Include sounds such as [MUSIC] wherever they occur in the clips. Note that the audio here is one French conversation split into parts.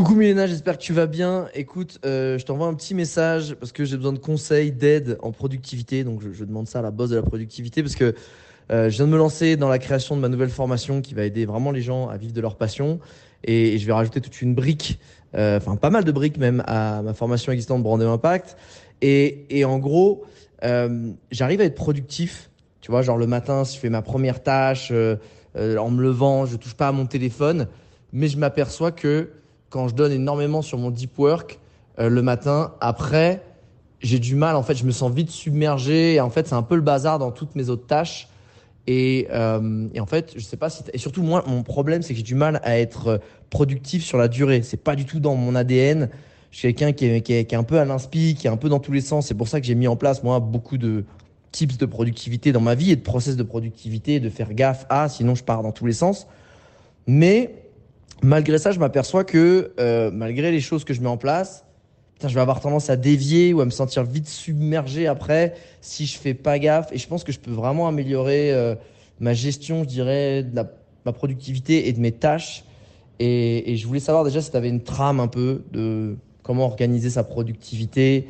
Coucou Milena, j'espère que tu vas bien. Écoute, euh, je t'envoie un petit message parce que j'ai besoin de conseils, d'aide en productivité. Donc je, demande ça à la boss de la productivité parce que euh, je viens de me lancer dans la création de ma nouvelle formation qui va aider vraiment les gens à vivre de leur passion. Et, je vais rajouter toute une brique, euh, enfin pas mal de briques même, à ma formation existante Brandem Impact. Et, en gros, j'arrive à être productif. Tu vois, genre le matin, si je fais ma première tâche, en me levant, je touche pas à mon téléphone. Mais je m'aperçois que quand je donne énormément sur mon deep work, euh, le matin, après, j'ai du mal. En fait, je me sens vite submergé. En fait, c'est un peu le bazar dans toutes mes autres tâches. Et, euh, et, en fait, je sais pas si. Et surtout, moi, mon problème, c'est que j'ai du mal à être productif sur la durée. C'est pas du tout dans mon ADN. Je suis quelqu'un qui est, qui, est, qui est un peu à l'inspi, qui est un peu dans tous les sens. C'est pour ça que j'ai mis en place, moi, beaucoup de tips de productivité dans ma vie et de process de productivité, de faire gaffe à, sinon je pars dans tous les sens. Mais malgré ça, je m'aperçois que euh, malgré les choses que je mets en place, je vais avoir tendance à dévier ou à me sentir vite submergé après si je fais pas gaffe. Et je pense que je peux vraiment améliorer euh, ma gestion, je dirais, de ma productivité et de mes tâches. Et, et je voulais savoir déjà si tu avais une trame un peu de comment organiser sa productivité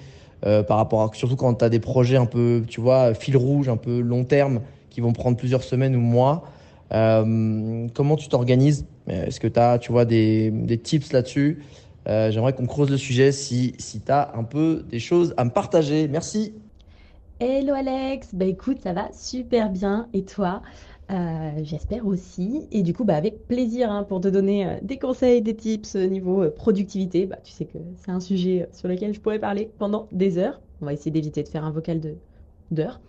euh, par rapport à surtout quand tu as des projets un peu, tu vois, fil rouge, un peu long terme qui vont prendre plusieurs semaines ou mois. Euh, comment tu t'organises? Est-ce que tu as, tu vois, des, des tips là-dessus? Euh, J'aimerais qu'on creuse le sujet si, si tu as un peu des choses à me partager. Merci. Hello Alex, bah écoute, ça va super bien. Et toi? Euh, J'espère aussi. Et du coup, bah, avec plaisir hein, pour te donner euh, des conseils, des tips au niveau euh, productivité. Bah, tu sais que c'est un sujet sur lequel je pourrais parler pendant des heures. On va essayer d'éviter de faire un vocal de d'heures.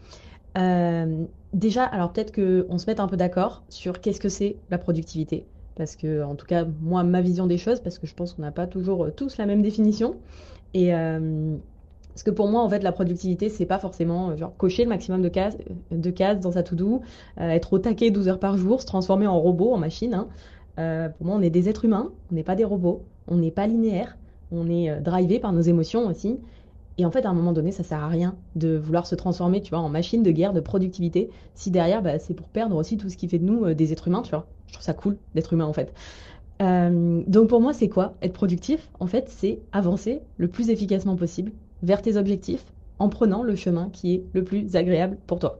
Euh, déjà, alors peut-être qu'on se mette un peu d'accord sur qu'est-ce que c'est la productivité. Parce que, en tout cas, moi, ma vision des choses, parce que je pense qu'on n'a pas toujours euh, tous la même définition. Et euh, parce que pour moi, en fait, la productivité, c'est pas forcément genre cocher le maximum de cases, dans sa to-do, euh, être au taquet 12 heures par jour, se transformer en robot, en machine. Hein. Euh, pour moi, on est des êtres humains, on n'est pas des robots, on n'est pas linéaire, on est drivé par nos émotions aussi. Et en fait, à un moment donné, ça sert à rien de vouloir se transformer, tu vois, en machine de guerre, de productivité, si derrière, bah, c'est pour perdre aussi tout ce qui fait de nous euh, des êtres humains, tu vois. Je trouve ça cool d'être humain, en fait. Euh, donc pour moi, c'est quoi? Être productif En fait, c'est avancer le plus efficacement possible vers tes objectifs en prenant le chemin qui est le plus agréable pour toi.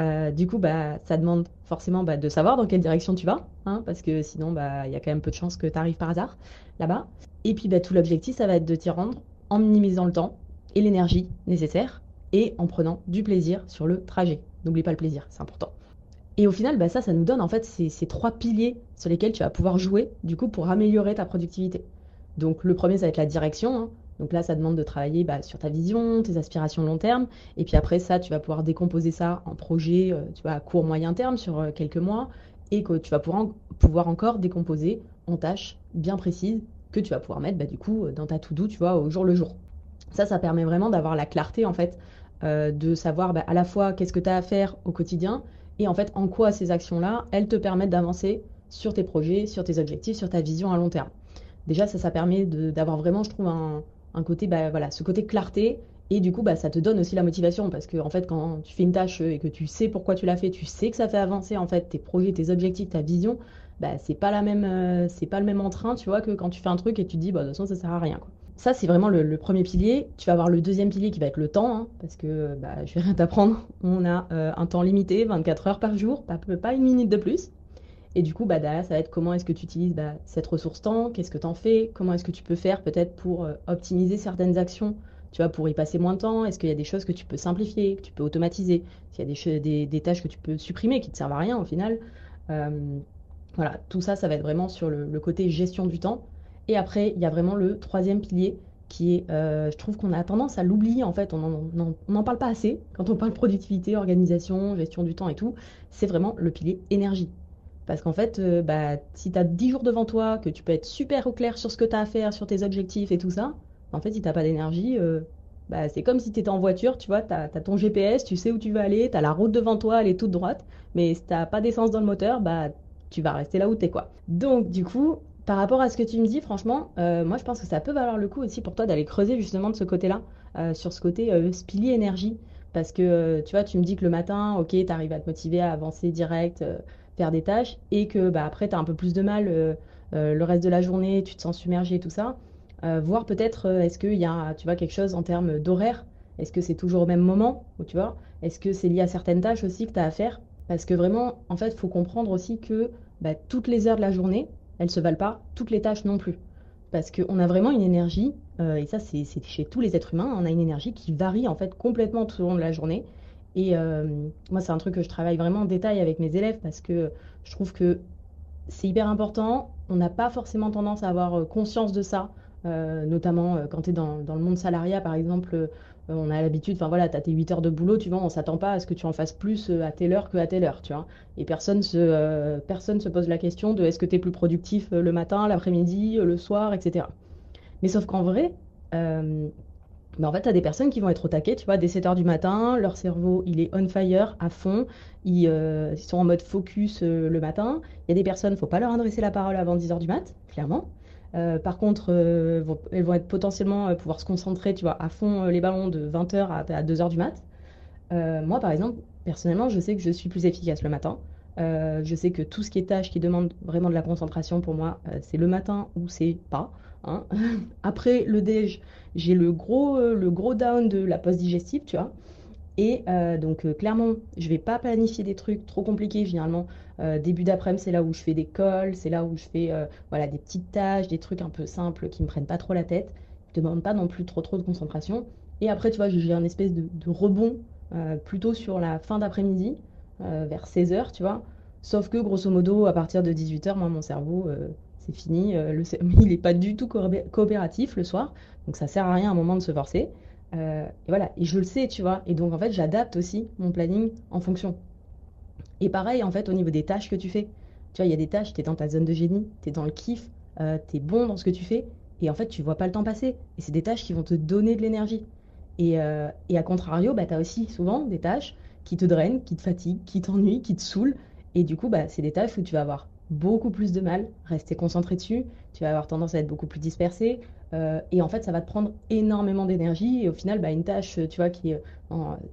Euh, du coup, bah, ça demande forcément bah, de savoir dans quelle direction tu vas, hein, parce que sinon, il y a quand même peu de chances que tu arrives par hasard là-bas. Et puis, tout l'objectif, ça va être de t'y rendre en minimisant le temps et l'énergie nécessaire et en prenant du plaisir sur le trajet. N'oublie pas le plaisir, c'est important. Et au final, bah ça, ça nous donne en fait ces, trois piliers sur lesquels tu vas pouvoir jouer du coup pour améliorer ta productivité. Donc le premier, ça va être la direction. Hein. Donc là, ça demande de travailler bah, sur ta vision, tes aspirations long terme. Et puis après ça, tu vas pouvoir décomposer ça en projets, euh, tu vois, à court moyen terme sur euh, quelques mois, et que tu vas pouvoir, pouvoir encore décomposer en tâches bien précises que tu vas pouvoir mettre bah, du coup dans ta to-do, tu vois, au jour le jour. Ça, ça permet vraiment d'avoir la clarté, en fait, euh, de savoir bah, à la fois qu'est-ce que tu as à faire au quotidien et en fait en quoi ces actions-là, elles te permettent d'avancer sur tes projets, sur tes objectifs, sur ta vision à long terme. Déjà, ça, ça permet d'avoir vraiment, je trouve, un, côté, bah, voilà, ce côté clarté et du coup, bah, ça te donne aussi la motivation parce que en fait, quand tu fais une tâche et que tu sais pourquoi tu l'as fait, tu sais que ça fait avancer en fait tes projets, tes objectifs, ta vision, bah, c'est pas la même, euh, c'est pas le même entrain, tu vois, que quand tu fais un truc et tu te dis, bah, de toute façon, ça sert à rien. Quoi. Ça, c'est vraiment le, premier pilier. Tu vas avoir le deuxième pilier qui va être le temps, hein, parce que bah, je vais rien t'apprendre. On a euh, un temps limité, 24 heures par jour, pas, une minute de plus. Et du coup, bah, derrière, ça va être comment est-ce que tu utilises bah, cette ressource temps, qu'est-ce que tu en fais, comment est-ce que tu peux faire peut-être pour euh, optimiser certaines actions, tu vois, pour y passer moins de temps, est-ce qu'il y a des choses que tu peux simplifier, que tu peux automatiser, s'il y a des, tâches que tu peux supprimer qui ne te servent à rien au final. Euh, voilà, tout ça, ça va être vraiment sur le côté gestion du temps. Et après, il y a vraiment le troisième pilier qui est, euh, je trouve qu'on a tendance à l'oublier en fait, on n'en parle pas assez quand on parle productivité, organisation, gestion du temps et tout, c'est vraiment le pilier énergie. Parce qu'en fait, euh, bah, si tu as 10 jours devant toi, que tu peux être super au clair sur ce que tu as à faire, sur tes objectifs et tout ça, en fait, si t'as pas d'énergie, euh, bah, c'est comme si tu étais en voiture, tu vois, tu as, ton GPS, tu sais où tu veux aller, tu as la route devant toi, elle est toute droite, mais si t'as pas d'essence dans le moteur, bah, tu vas rester là où tu es, quoi. Donc, du coup, par rapport à ce que tu me dis, franchement, euh, moi, je pense que ça peut valoir le coup aussi pour toi d'aller creuser justement de ce côté-là, sur ce côté spili énergie. Parce que, tu vois, tu me dis que le matin, ok, tu arrives à te motiver à avancer direct faire des tâches et que bah, après, tu as un peu plus de mal euh, euh, le reste de la journée, tu te sens submergé et tout ça. Euh, voir peut-être, est-ce qu'il y a tu vois, quelque chose en termes d'horaire? Est-ce que c'est toujours au même moment? Ou, tu vois Est-ce que c'est lié à certaines tâches aussi que tu as à faire? Parce que vraiment, en fait, il faut comprendre aussi que bah, toutes les heures de la journée, elles ne se valent pas, toutes les tâches non plus. Parce qu'on a vraiment une énergie, et ça c'est chez tous les êtres humains, on a une énergie qui varie en fait complètement tout au long de la journée. Et euh, moi, c'est un truc que je travaille vraiment en détail avec mes élèves parce que je trouve que c'est hyper important. On n'a pas forcément tendance à avoir euh, conscience de ça, euh, notamment quand tu es dans, dans, le monde salariat, par exemple. On a l'habitude, enfin voilà, tu as tes 8 heures de boulot, tu vois, on s'attend pas à ce que tu en fasses plus à telle heure que à telle heure, tu vois. Et personne se, personne se pose la question de est-ce que tu es plus productif le matin, l'après-midi, le soir, etc. Mais sauf qu'en vrai, mais en fait, tu as des personnes qui vont être au taquet, tu vois, dès 7 h du matin, leur cerveau, il est on fire, à fond, ils, euh, sont en mode focus euh, le matin. Il y a des personnes, faut pas leur adresser la parole avant 10 h du mat, clairement. Euh, par contre, elles vont être potentiellement pouvoir se concentrer, tu vois, à fond les ballons de 20 h à, 2 h du mat. moi, par exemple, personnellement, je sais que je suis plus efficace le matin. je sais que tout ce qui est tâche qui demande vraiment de la concentration, pour moi, c'est le matin ou c'est pas. Hein. [LAUGHS] Après le déj, j'ai le gros, euh, le gros down de la post digestive, tu vois. Et euh, donc euh, clairement, je vais pas planifier des trucs trop compliqués généralement. Début d'après-midi, c'est là où je fais des cols, c'est là où je fais voilà, des petites tâches, des trucs un peu simples qui me prennent pas trop la tête, qui demandent pas non plus trop de concentration. Et après, tu vois, j'ai un espèce de, rebond plutôt sur la fin d'après-midi, vers 16h, tu vois. Sauf que grosso modo, à partir de 18h, moi, mon cerveau, c'est fini. Euh, [LAUGHS] il n'est pas du tout coopératif le soir, donc ça sert à rien à un moment de se forcer. Euh, et voilà, et je le sais, tu vois. Et donc en fait, j'adapte aussi mon planning en fonction. Et pareil, en fait, au niveau des tâches que tu fais. Tu vois, il y a des tâches, tu es dans ta zone de génie, tu es dans le kiff, euh, tu es bon dans ce que tu fais, et en fait, tu vois pas le temps passer. Et c'est des tâches qui vont te donner de l'énergie. Et, et, à contrario, bah, tu as aussi souvent des tâches qui te drainent, qui te fatiguent, qui t'ennuient, qui te saoulent. Et du coup, bah, c'est des tâches où tu vas avoir beaucoup plus de mal, rester concentré dessus, tu vas avoir tendance à être beaucoup plus dispersé, euh, et en fait ça va te prendre énormément d'énergie, et au final bah, une tâche tu vois, qui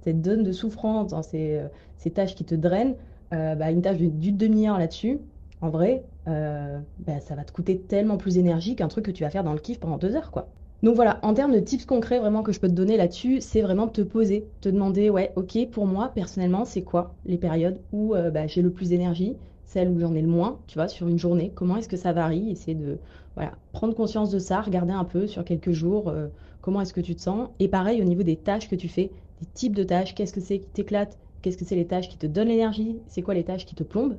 te donne de souffrance dans euh, ces, tâches qui te drainent, euh, bah, une tâche d'une demi-heure là-dessus, en vrai, bah, ça va te coûter tellement plus d'énergie qu'un truc que tu vas faire dans le kiff pendant deux heures quoi. Donc voilà, en termes de tips concrets vraiment que je peux te donner là-dessus, c'est vraiment de te poser, te demander, ouais, ok, pour moi personnellement, c'est quoi les périodes où j'ai le plus d'énergie, celle où j'en ai le moins, tu vois, sur une journée. Comment est-ce que ça varie Essayer de voilà, prendre conscience de ça, regarder un peu sur quelques jours euh, comment est-ce que tu te sens. Et pareil au niveau des tâches que tu fais, des types de tâches, qu'est-ce que c'est qui t'éclate Qu'est-ce que c'est les tâches qui te donnent l'énergie C'est quoi les tâches qui te plombent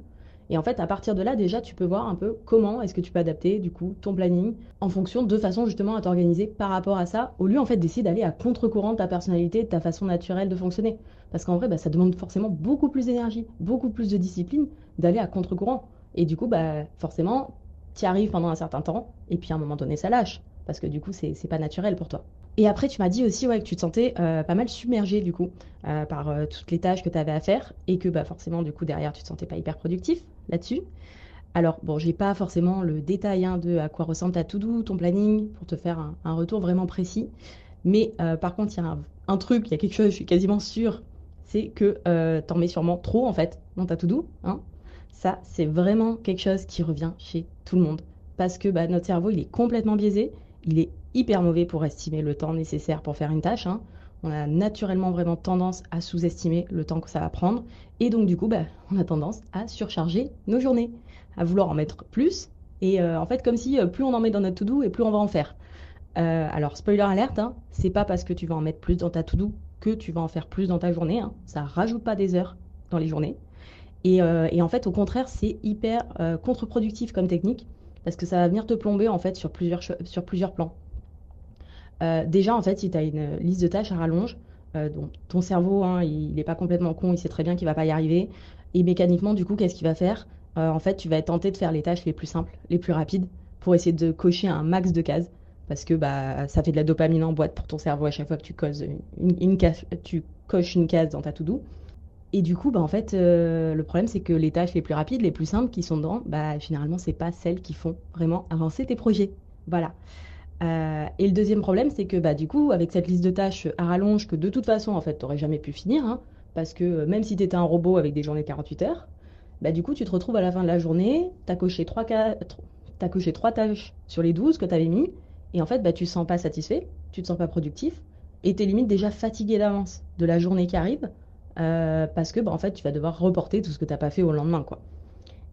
et en fait, à partir de là, déjà, tu peux voir un peu comment est-ce que tu peux adapter, du coup, ton planning en fonction de façon justement à t'organiser par rapport à ça, au lieu en fait d'essayer d'aller à contre-courant de ta personnalité, de ta façon naturelle de fonctionner. Parce qu'en vrai, bah, ça demande forcément beaucoup plus d'énergie, beaucoup plus de discipline d'aller à contre-courant. Et du coup, bah, forcément, tu arrives pendant un certain temps, et puis à un moment donné, ça lâche. Parce que du coup, c'est pas naturel pour toi. Et après, tu m'as dit aussi ouais, que tu te sentais euh, pas mal submergé du coup euh, par euh, toutes les tâches que tu avais à faire et que bah, forcément, du coup, derrière, tu te sentais pas hyper productif là-dessus. Alors, bon, j'ai pas forcément le détail hein, de à quoi ressemble ta to-do, ton planning, pour te faire un, retour vraiment précis. Mais par contre, il y a un, truc, il y a quelque chose, je suis quasiment sûre, c'est que tu en mets sûrement trop en fait dans ta to-do. Hein. Ça, c'est vraiment quelque chose qui revient chez tout le monde. Parce que bah, notre cerveau, il est complètement biaisé, il est hyper mauvais pour estimer le temps nécessaire pour faire une tâche. Hein. On a naturellement vraiment tendance à sous-estimer le temps que ça va prendre. Et donc, du coup, bah, [LAUGHS] on a tendance à surcharger nos journées, à vouloir en mettre plus. Et euh, en fait, comme si euh, plus on en met dans notre to-do et plus on va en faire. Euh, alors, spoiler alerte, hein, c'est pas parce que tu vas en mettre plus dans ta to-do que tu vas en faire plus dans ta journée. Hein. Ça rajoute pas des heures dans les journées. Et, et en fait, au contraire, c'est hyper contre-productif comme technique parce que ça va venir te plomber en fait sur plusieurs, plans. Euh, déjà, en fait, si tu as une liste de tâches à rallonge, euh, ton cerveau, hein, il n'est pas complètement con, il sait très bien qu'il va pas y arriver. Et mécaniquement, du coup, qu'est-ce qu'il va faire? Euh, en fait, tu vas être tenté de faire les tâches les plus simples, les plus rapides, pour essayer de cocher un max de cases. Parce que bah, ça fait de la dopamine en boîte pour ton cerveau à chaque fois que tu, tu coches une case dans ta to-do. Et du coup, bah, en fait, euh, le problème, c'est que les tâches les plus rapides, les plus simples qui sont dedans, bah, finalement, c'est pas celles qui font vraiment avancer tes projets. Voilà. Euh, et le deuxième problème, c'est que bah, du coup, avec cette liste de tâches à rallonge que de toute façon, en fait, tu n'aurais jamais pu finir, hein, parce que même si tu étais un robot avec des journées de 48 heures, bah, du coup, tu te retrouves à la fin de la journée, tu as coché 3, as coché trois tâches sur les 12 que tu avais mis, et en fait, bah, tu ne te sens pas satisfait, tu ne te sens pas productif, et tu es limite déjà fatigué d'avance de la journée qui arrive, euh, parce que bah, en fait, tu vas devoir reporter tout ce que tu n'as pas fait au lendemain. quoi.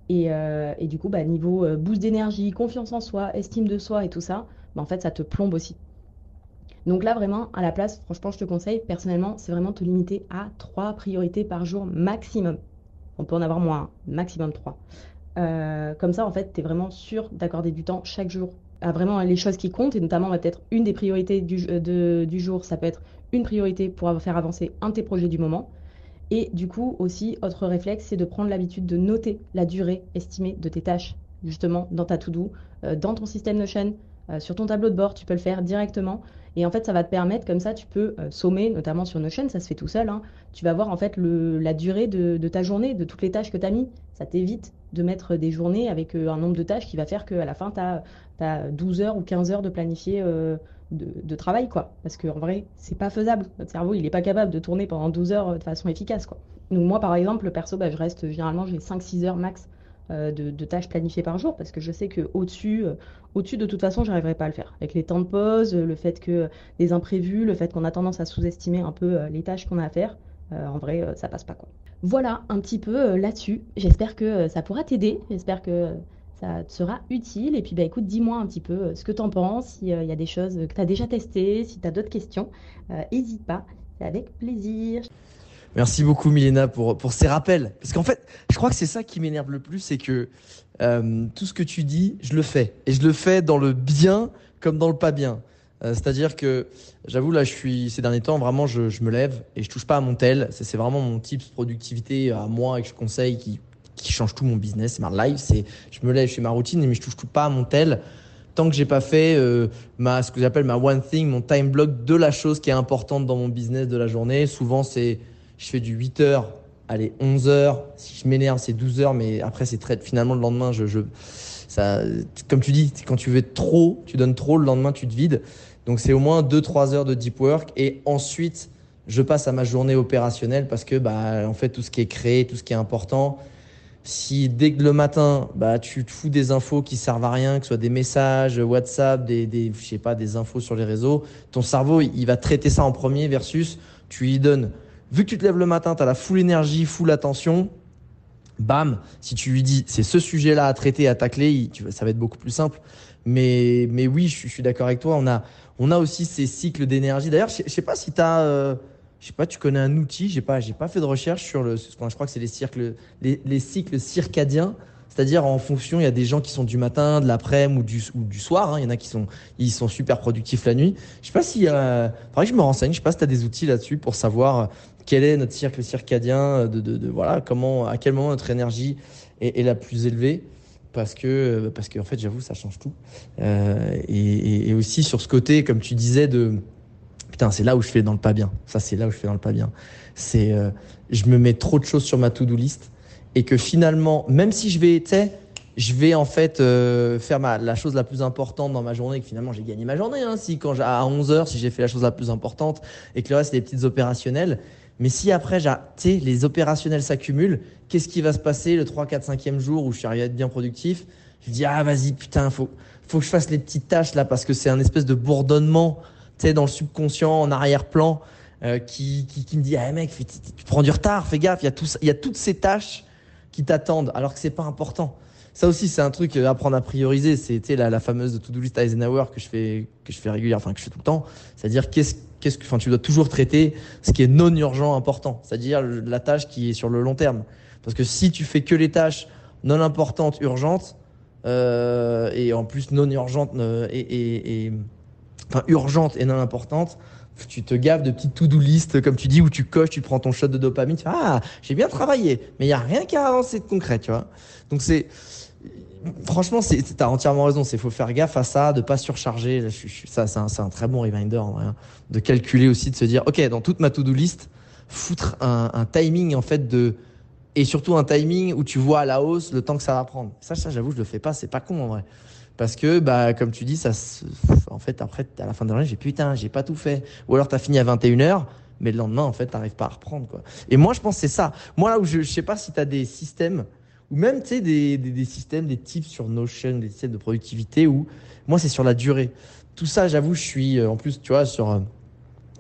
Et, euh, du coup, bah, niveau euh, boost d'énergie, confiance en soi, estime de soi et tout ça, bah, en fait, ça te plombe aussi. Donc là, vraiment, à la place, franchement, je te conseille, personnellement, c'est vraiment te limiter à trois priorités par jour maximum. On peut en avoir moins, maximum 3. Euh, comme ça, en fait, tu es vraiment sûr d'accorder du temps chaque jour à vraiment les choses qui comptent, et notamment peut-être une des priorités du, du jour, ça peut être une priorité pour faire avancer un de tes projets du moment. Et du coup, aussi, autre réflexe, c'est de prendre l'habitude de noter la durée estimée de tes tâches, justement, dans ta to-do, euh, dans ton système Notion, sur ton tableau de bord, tu peux le faire directement. Et en fait, ça va te permettre, comme ça, tu peux euh, sommer, notamment sur Notion, ça se fait tout seul. Hein. Tu vas voir en fait la durée de, ta journée, de toutes les tâches que tu as mis. Ça t'évite de mettre des journées avec euh, un nombre de tâches qui va faire qu'à la fin, tu as, 12 heures ou 15 heures de planifier euh, de, travail. quoi. Parce qu'en vrai, c'est pas faisable. Notre cerveau, il n'est pas capable de tourner pendant 12 heures de façon efficace. Quoi. Donc moi, par exemple, perso, bah, je reste généralement, j'ai 5-6 heures max euh, de, tâches planifiées par jour parce que je sais que au-dessus, euh, au-dessus de toute façon, j'arriverai pas à le faire. Avec les temps de pause, le fait que les imprévus, le fait qu'on a tendance à sous-estimer un peu euh, les tâches qu'on a à faire, en vrai, ça passe pas quoi. Voilà un petit peu là-dessus. J'espère que ça pourra t'aider. J'espère que ça te sera utile. Et puis, bah, écoute, dis-moi un petit peu ce que tu en penses, s'il y a des choses que tu as déjà testées, si tu as d'autres questions, n'hésite pas, c'est avec plaisir. Merci beaucoup, Milena, pour, pour ces rappels. Parce qu'en fait, je crois que c'est ça qui m'énerve le plus, c'est que euh, tout ce que tu dis, je le fais. Et je le fais dans le bien comme dans le pas bien. Euh, c'est-à-dire que, j'avoue, là, je suis, ces derniers temps, vraiment, je, je me lève et je touche pas à mon tel. C'est vraiment mon de productivité à moi et que je conseille qui, qui change tout mon business. Ma life. C'est, je me lève, je fais ma routine, mais je touche tout pas à mon tel tant que j'ai pas fait euh, ma, ce que j'appelle ma one thing, mon time block de la chose qui est importante dans mon business de la journée. Souvent, c'est je fais du 8 heures, allez, 11 heures. Si je m'énerve, c'est 12 heures, mais après, c'est très, finalement, le lendemain, je, comme tu dis, quand tu veux trop, tu donnes trop, le lendemain, tu te vides. Donc, c'est au moins 2-3 heures de deep work. Et ensuite, je passe à ma journée opérationnelle parce que, bah, en fait, tout ce qui est créé, tout ce qui est important, si dès que le matin, bah, tu te fous des infos qui servent à rien, que ce soit des messages, WhatsApp, des, je sais pas, des infos sur les réseaux, ton cerveau, il va traiter ça en premier versus tu lui donnes vu que tu te lèves le matin, tu as la full énergie, full attention, bam, si tu lui dis c'est ce sujet-là à traiter, à tacler, ça va être beaucoup plus simple. Mais, mais oui, je, suis d'accord avec toi. On a, on a aussi ces cycles d'énergie. D'ailleurs, je, ne sais pas si tu as. Euh, je sais pas, tu connais un outil, j'ai pas, j'ai pas fait de recherche sur le, je crois que c'est les cycles, les, les cycles circadiens. C'est-à-dire en fonction, il y a des gens qui sont du matin, de l'après-midi ou du, soir. Hein. Il y en a qui sont, ils sont super productifs la nuit. Je sais pas si, euh, faudrait que je me renseigne. Je sais pas si tu as des outils là-dessus pour savoir quel est notre cycle circadien, de, de, de, voilà, comment, à quel moment notre énergie est, la plus élevée. Parce que, parce qu'en fait, j'avoue, ça change tout. Euh, et, et, aussi sur ce côté, comme tu disais, de putain, c'est là où je fais dans le pas bien. Ça, c'est là où je fais dans le pas bien. C'est, euh, je me mets trop de choses sur ma to-do list et que finalement, même si je vais, tu je vais en fait euh, faire ma, la chose la plus importante dans ma journée, et que finalement j'ai gagné ma journée, hein, si quand à 11 heures, si j'ai fait la chose la plus importante et que le reste c'est des petites opérationnelles. Mais si après, tu les opérationnels s'accumulent, qu'est-ce qui va se passer le 3, 4, 5e jour où je suis arrivé à être bien productif? Je dis, ah vas-y, putain, faut, faut que je fasse les petites tâches là parce que c'est un espèce de bourdonnement, dans le subconscient, en arrière-plan, euh, qui, qui, me dit, ah mec, tu prends du retard, fais gaffe, il y a, y a toutes ces tâches qui t'attendent alors que c'est pas important. Ça aussi, c'est un truc à euh, apprendre à prioriser. C'est la, fameuse to-do list Eisenhower que je fais, que je fais régulièrement, enfin que je fais tout le temps. C'est-à-dire qu'est-ce, qu'est-ce que, tu dois toujours traiter ce qui est non urgent important. C'est-à-dire la tâche qui est sur le long terme. Parce que si tu fais que les tâches non importantes, urgentes, euh, et en plus non urgentes et, enfin urgentes et non importantes, tu te gaves de petites to-do list, comme tu dis, où tu coches, tu prends ton shot de dopamine, tu fais Ah, j'ai bien travaillé, mais il n'y a rien qui a avancé de concret, tu vois. Donc c'est. Franchement, tu as entièrement raison. Il faut faire gaffe à ça, de pas surcharger. ça, c'est un, très bon reminder, en vrai, hein. de calculer aussi, de se dire, ok, dans toute ma to-do list, foutre un, un, timing en fait de et surtout un timing où tu vois à la hausse le temps que ça va prendre. Ça, ça, j'avoue, je le fais pas. C'est pas con en vrai. Parce que, bah, comme tu dis, ça, en fait, après, à la fin de la journée, j'ai putain, j'ai pas tout fait. Ou alors, tu as fini à 21h, mais le lendemain, en fait, t'arrives pas à reprendre, quoi. Et moi, je pense c'est ça. Moi, là où je, je sais pas si tu as des systèmes, ou même, tu sais, des, des, des, systèmes, des tips sur Notion, des systèmes de productivité, où moi, c'est sur la durée. Tout ça, j'avoue, je suis, euh, en plus, tu vois, sur,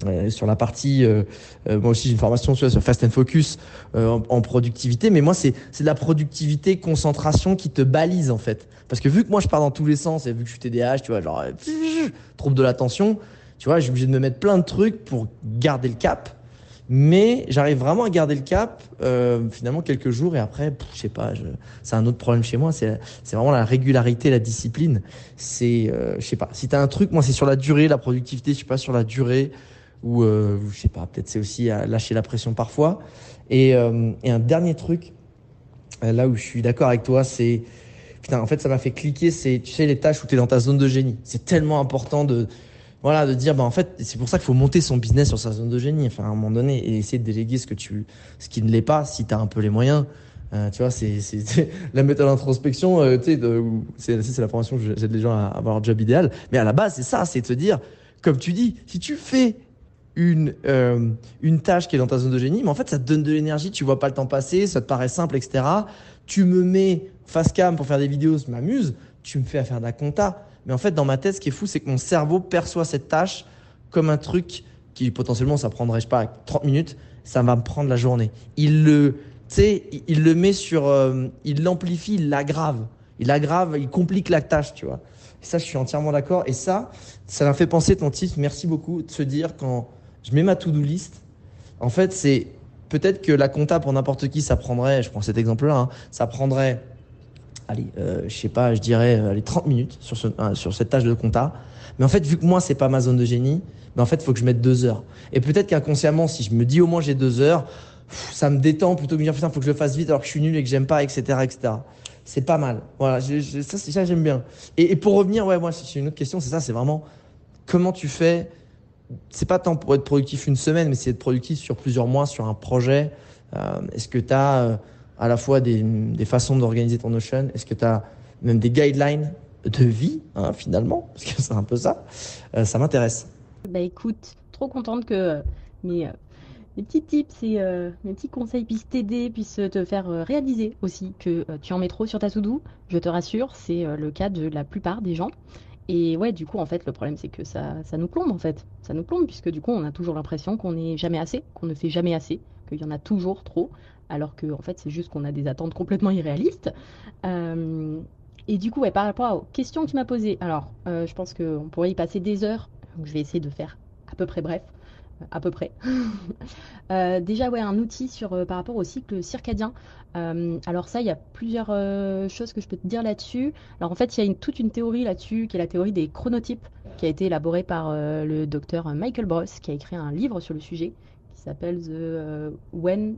euh, euh, sur la partie, euh, euh, moi aussi j'ai une formation sur, Fast and Focus en, en, productivité, mais moi c'est de la productivité, concentration qui te balise en fait. Parce que vu que moi je pars dans tous les sens et vu que je suis TDAH, tu vois, genre trouble de l'attention, tu vois, j'ai obligé de me mettre plein de trucs pour garder le cap. Mais j'arrive vraiment à garder le cap euh, finalement quelques jours et après, pff, je sais pas, c'est un autre problème chez moi. C'est vraiment la régularité, la discipline. C'est, euh, je sais pas. Si t'as un truc, moi c'est sur la durée, la productivité, je sais pas sur la durée ou euh, je sais pas, peut-être c'est aussi à lâcher la pression parfois. Et, euh, et un dernier truc, euh, là où je suis d'accord avec toi, c'est putain, en fait, ça m'a fait cliquer. C'est, tu sais, les tâches où tu es dans ta zone de génie. C'est tellement important de, voilà, de dire, bah en fait, c'est pour ça qu'il faut monter son business sur sa zone de génie. Enfin, à un moment donné, et essayer de déléguer ce que tu, ce qui ne l'est pas, si tu as un peu les moyens. Euh, tu vois, c'est, [LAUGHS] la méthode d'introspection, euh, tu sais, c'est, la formation que j'aide les gens à avoir un job idéal. Mais à la base, c'est ça, c'est se dire, comme tu dis, si tu fais une, euh, une tâche qui est dans ta zone de génie, mais en fait, ça te donne de l'énergie, tu vois pas le temps passer, ça te paraît simple, etc. Tu me mets face cam pour faire des vidéos, je m'amuse, tu me fais à faire de compta. Mais en fait, dans ma tête, ce qui est fou, c'est que mon cerveau perçoit cette tâche comme un truc qui potentiellement, ça prendrait, je sais pas, 30 minutes, ça va me prendre la journée. Il le, sais, il le met sur, euh, il l'amplifie, il l'aggrave. Il aggrave, il complique la tâche, tu vois. Et ça, je suis entièrement d'accord. Et ça, ça m'a fait penser ton titre. Merci beaucoup de se dire quand je mets ma to-do list. En fait, c'est peut-être que la compta pour n'importe qui, ça prendrait, je prends cet exemple-là, hein, ça prendrait, allez, euh, je sais pas, je dirais, allez, 30 minutes sur, euh, sur cette tâche de compta. Mais en fait, vu que moi, c'est pas ma zone de génie, mais en fait, il faut que je mette deux heures. Et peut-être qu'inconsciemment, si je me dis au moins j'ai deux heures, ça me détend plutôt que de me dire putain, faut que je le fasse vite alors que je suis nul et que j'aime pas, etc., etc. C'est pas mal. Voilà, je, je, ça, ça j'aime bien. Et, et, pour revenir, ouais, moi, c'est une autre question, c'est ça, c'est vraiment comment tu fais c'est pas tant pour être productif une semaine, mais c'est être productif sur plusieurs mois sur un projet. Euh, Est-ce que tu as euh, à la fois des, des façons d'organiser ton Notion Est-ce que tu as même des guidelines de vie, hein, finalement Parce que c'est un peu ça. Euh, ça m'intéresse. Bah écoute, trop contente que mes, mes petits tips mes petits conseils puissent t'aider, puissent te faire réaliser aussi que tu en mets trop sur ta to-do. Je te rassure, c'est le cas de la plupart des gens. Et ouais, du coup, en fait, le problème, c'est que ça, nous plombe, en fait. Ça nous plombe, puisque du coup, on a toujours l'impression qu'on n'est jamais assez, qu'on ne fait jamais assez, qu'il y en a toujours trop, alors que, en fait, c'est juste qu'on a des attentes complètement irréalistes. Euh, et du coup, ouais, par rapport aux questions que tu m'as posées, alors, euh, je pense qu'on pourrait y passer des heures, donc je vais essayer de faire à peu près bref à peu près. [LAUGHS] euh, déjà, ouais, un outil sur, euh, par rapport au cycle circadien. Euh, alors ça, il y a plusieurs choses que je peux te dire là-dessus. Alors en fait, il y a toute une théorie là-dessus, qui est la théorie des chronotypes, qui a été élaborée par le docteur Michael Bross, qui a écrit un livre sur le sujet, qui s'appelle The When,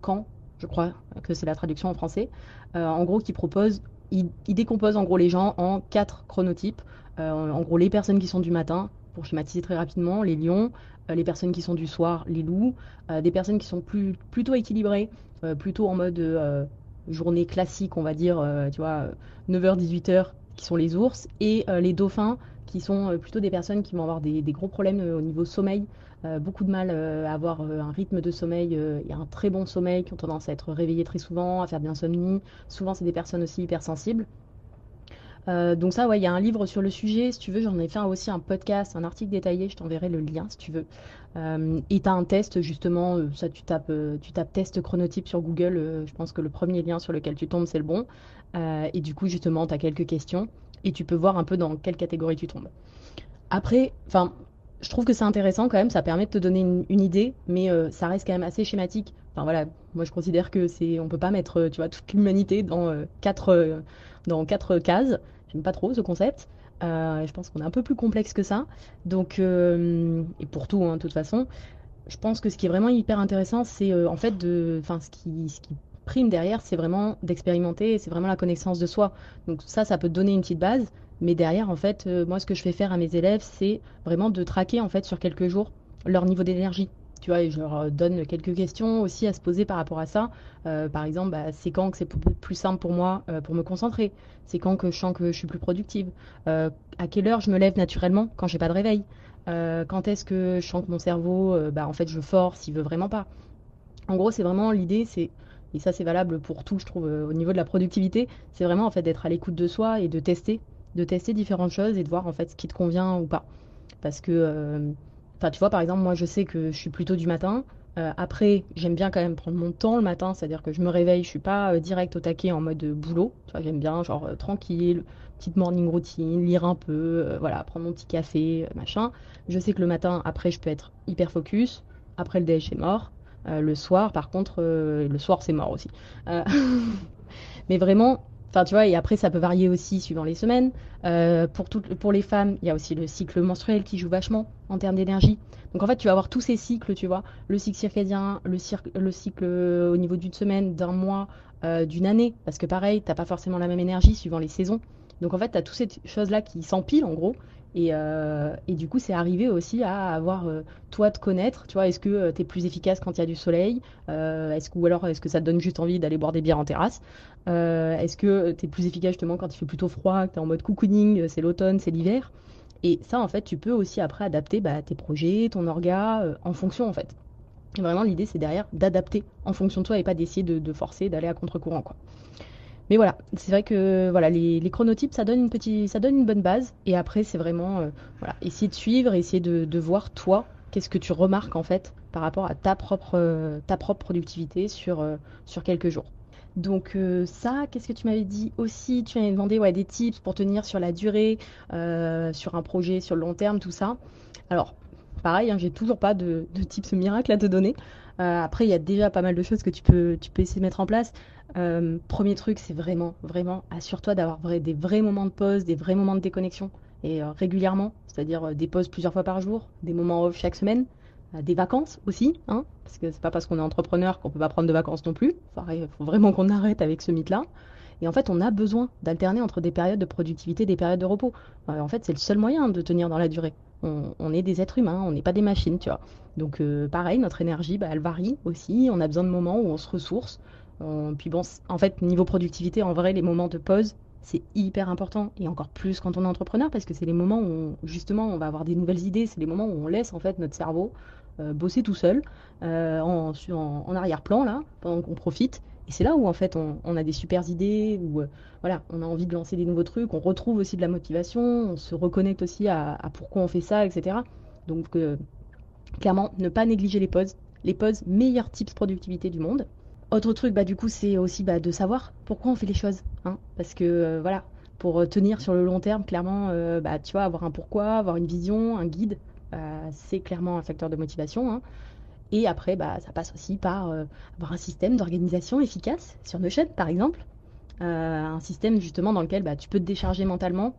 Quand, je crois que c'est la traduction en français. en gros, qui propose, il, décompose en gros les gens en quatre chronotypes. en gros, les personnes qui sont du matin, pour schématiser très rapidement, les lions, euh, les personnes qui sont du soir, les loups, euh, des personnes qui sont plutôt équilibrées, euh, plutôt en mode journée classique, on va dire, tu vois, 9h, 18h, qui sont les ours, et les dauphins, qui sont plutôt des personnes qui vont avoir des, gros problèmes au niveau sommeil, beaucoup de mal à avoir un rythme de sommeil et un très bon sommeil, qui ont tendance à être réveillées très souvent, à faire de l'insomnie. Souvent, c'est des personnes aussi hypersensibles. Euh, donc ça, ouais, il y a un livre sur le sujet. Si tu veux, j'en ai fait aussi un podcast, un article détaillé. Je t'enverrai le lien si tu veux. Euh, et tu as un test justement. Euh, ça, tu tapes, tu tapes test chronotype sur Google. Je pense que le premier lien sur lequel tu tombes, c'est le bon. et du coup, justement, tu as quelques questions et tu peux voir un peu dans quelle catégorie tu tombes. Après, enfin, je trouve que c'est intéressant quand même. Ça permet de te donner une, une idée, mais ça reste quand même assez schématique Enfin voilà, moi je considère que c'est, on peut pas mettre, tu vois, toute l'humanité dans quatre, dans quatre cases. J'aime pas trop ce concept. Euh, je pense qu'on est un peu plus complexe que ça. Donc, euh, et pour tout, hein, de toute façon, je pense que ce qui est vraiment hyper intéressant, c'est euh, en fait de, enfin, ce qui, ce qui prime derrière, c'est vraiment d'expérimenter, c'est vraiment la connaissance de soi. Donc ça, ça peut donner une petite base, mais derrière, en fait, moi, ce que je fais faire à mes élèves, c'est vraiment de traquer en fait sur quelques jours leur niveau d'énergie. Tu vois, et je leur euh, donne quelques questions aussi à se poser par rapport à ça. Euh, par exemple, bah, c'est quand que c'est plus simple pour moi euh, pour me concentrer? C'est quand que je sens que je suis plus productive? À quelle heure je me lève naturellement quand j'ai pas de réveil? Quand est-ce que je sens que mon cerveau, bah, en fait, je force, il veut vraiment pas? En gros, c'est vraiment l'idée, c'est, et ça c'est valable pour tout, je trouve, au niveau de la productivité, c'est vraiment en fait d'être à l'écoute de soi et de tester, de tester différentes choses et de voir en fait ce qui te convient ou pas. Parce que, enfin, tu vois, par exemple, moi je sais que je suis plutôt du matin. Euh, après, j'aime bien quand même prendre mon temps le matin, c'est-à-dire que je me réveille, je suis pas euh, direct au taquet en mode euh, boulot. Tu vois, j'aime bien genre tranquille, petite morning routine, lire un peu, voilà, prendre mon petit café, machin. Je sais que le matin, après, je peux être hyper focus. Après le déj, c'est mort. Le soir, par contre, le soir, c'est mort aussi. [LAUGHS] Mais vraiment, enfin, tu vois, et après, ça peut varier aussi suivant les semaines. Euh, pour les femmes, il y a aussi le cycle menstruel qui joue vachement en termes d'énergie. Donc, en fait, tu vas avoir tous ces cycles, tu vois, le cycle circadien, le, le cycle euh, au niveau d'une semaine, d'un mois, euh, d'une année. Parce que pareil, t'as pas forcément la même énergie suivant les saisons. Donc, en fait, tu as toutes ces choses-là qui s'empilent, en gros. Et, du coup, c'est arrivé aussi à avoir, toi, te connaître. Tu vois, est-ce que tu es plus efficace quand il y a du soleil? Est-ce que, ou alors, est-ce que ça te donne juste envie d'aller boire des bières en terrasse? Euh, est-ce que tu es plus efficace justement quand il fait plutôt froid, que tu es en mode cocooning, euh, c'est l'automne, c'est l'hiver? Et ça, en fait, tu peux aussi après adapter bah, tes projets, ton orga, euh, en fonction, en fait. Et vraiment, l'idée, c'est derrière d'adapter en fonction de toi et pas d'essayer de, forcer, d'aller à contre-courant, quoi. Mais voilà, c'est vrai que voilà, les, chronotypes, ça donne une petite, ça donne une bonne base. Et après, c'est vraiment voilà, essayer de suivre, essayer de, de voir toi, qu'est-ce que tu remarques en fait par rapport à ta propre, ta propre productivité sur, sur quelques jours. Donc euh, ça, qu'est-ce que tu m'avais dit aussi? Tu m'avais demandé des tips pour tenir sur la durée, euh, sur un projet, sur le long terme, tout ça. Alors, pareil, hein, j'ai toujours pas de, tips miracles à te donner. Euh, après, il y a déjà pas mal de choses que tu peux, tu peux essayer de mettre en place. Premier truc, c'est vraiment, vraiment, assure-toi d'avoir des vrais moments de pause, des vrais moments de déconnexion, et régulièrement, c'est-à-dire des pauses plusieurs fois par jour, des moments off chaque semaine, des vacances aussi, hein, parce que c'est pas parce qu'on est entrepreneur qu'on peut pas prendre de vacances non plus. Il faut vraiment qu'on arrête avec ce mythe-là. Et en fait, on a besoin d'alterner entre des périodes de productivité et des périodes de repos. Euh, en fait, c'est le seul moyen de tenir dans la durée. On, est des êtres humains, on n'est pas des machines, tu vois. Donc, euh, pareil, notre énergie, bah, elle varie aussi. On a besoin de moments où on se ressource. Puis bon, en fait, niveau productivité, en vrai, les moments de pause, c'est hyper important. Et encore plus quand on est entrepreneur, parce que c'est les moments où, justement, on va avoir des nouvelles idées. C'est les moments où on laisse, en fait, notre cerveau euh, bosser tout seul, euh, en, en- arrière-plan, là, pendant qu'on profite. Et c'est là où, en fait, on, a des super idées, où, euh, voilà, on a envie de lancer des nouveaux trucs, on retrouve aussi de la motivation, on se reconnecte aussi à, pourquoi on fait ça, etc. Donc, euh, clairement, ne pas négliger les pauses. Les pauses, meilleurs tips productivité du monde. Autre truc, bah, du coup, c'est aussi bah, de savoir pourquoi on fait les choses. hein. Parce que, euh, voilà, pour euh, tenir sur le long terme, clairement, euh, bah, tu vois, avoir un pourquoi, avoir une vision, un guide, euh, c'est clairement un facteur de motivation. hein. Et après, bah, ça passe aussi par euh, avoir un système d'organisation efficace sur Notion, par exemple. Euh, un système justement dans lequel bah, tu peux te décharger mentalement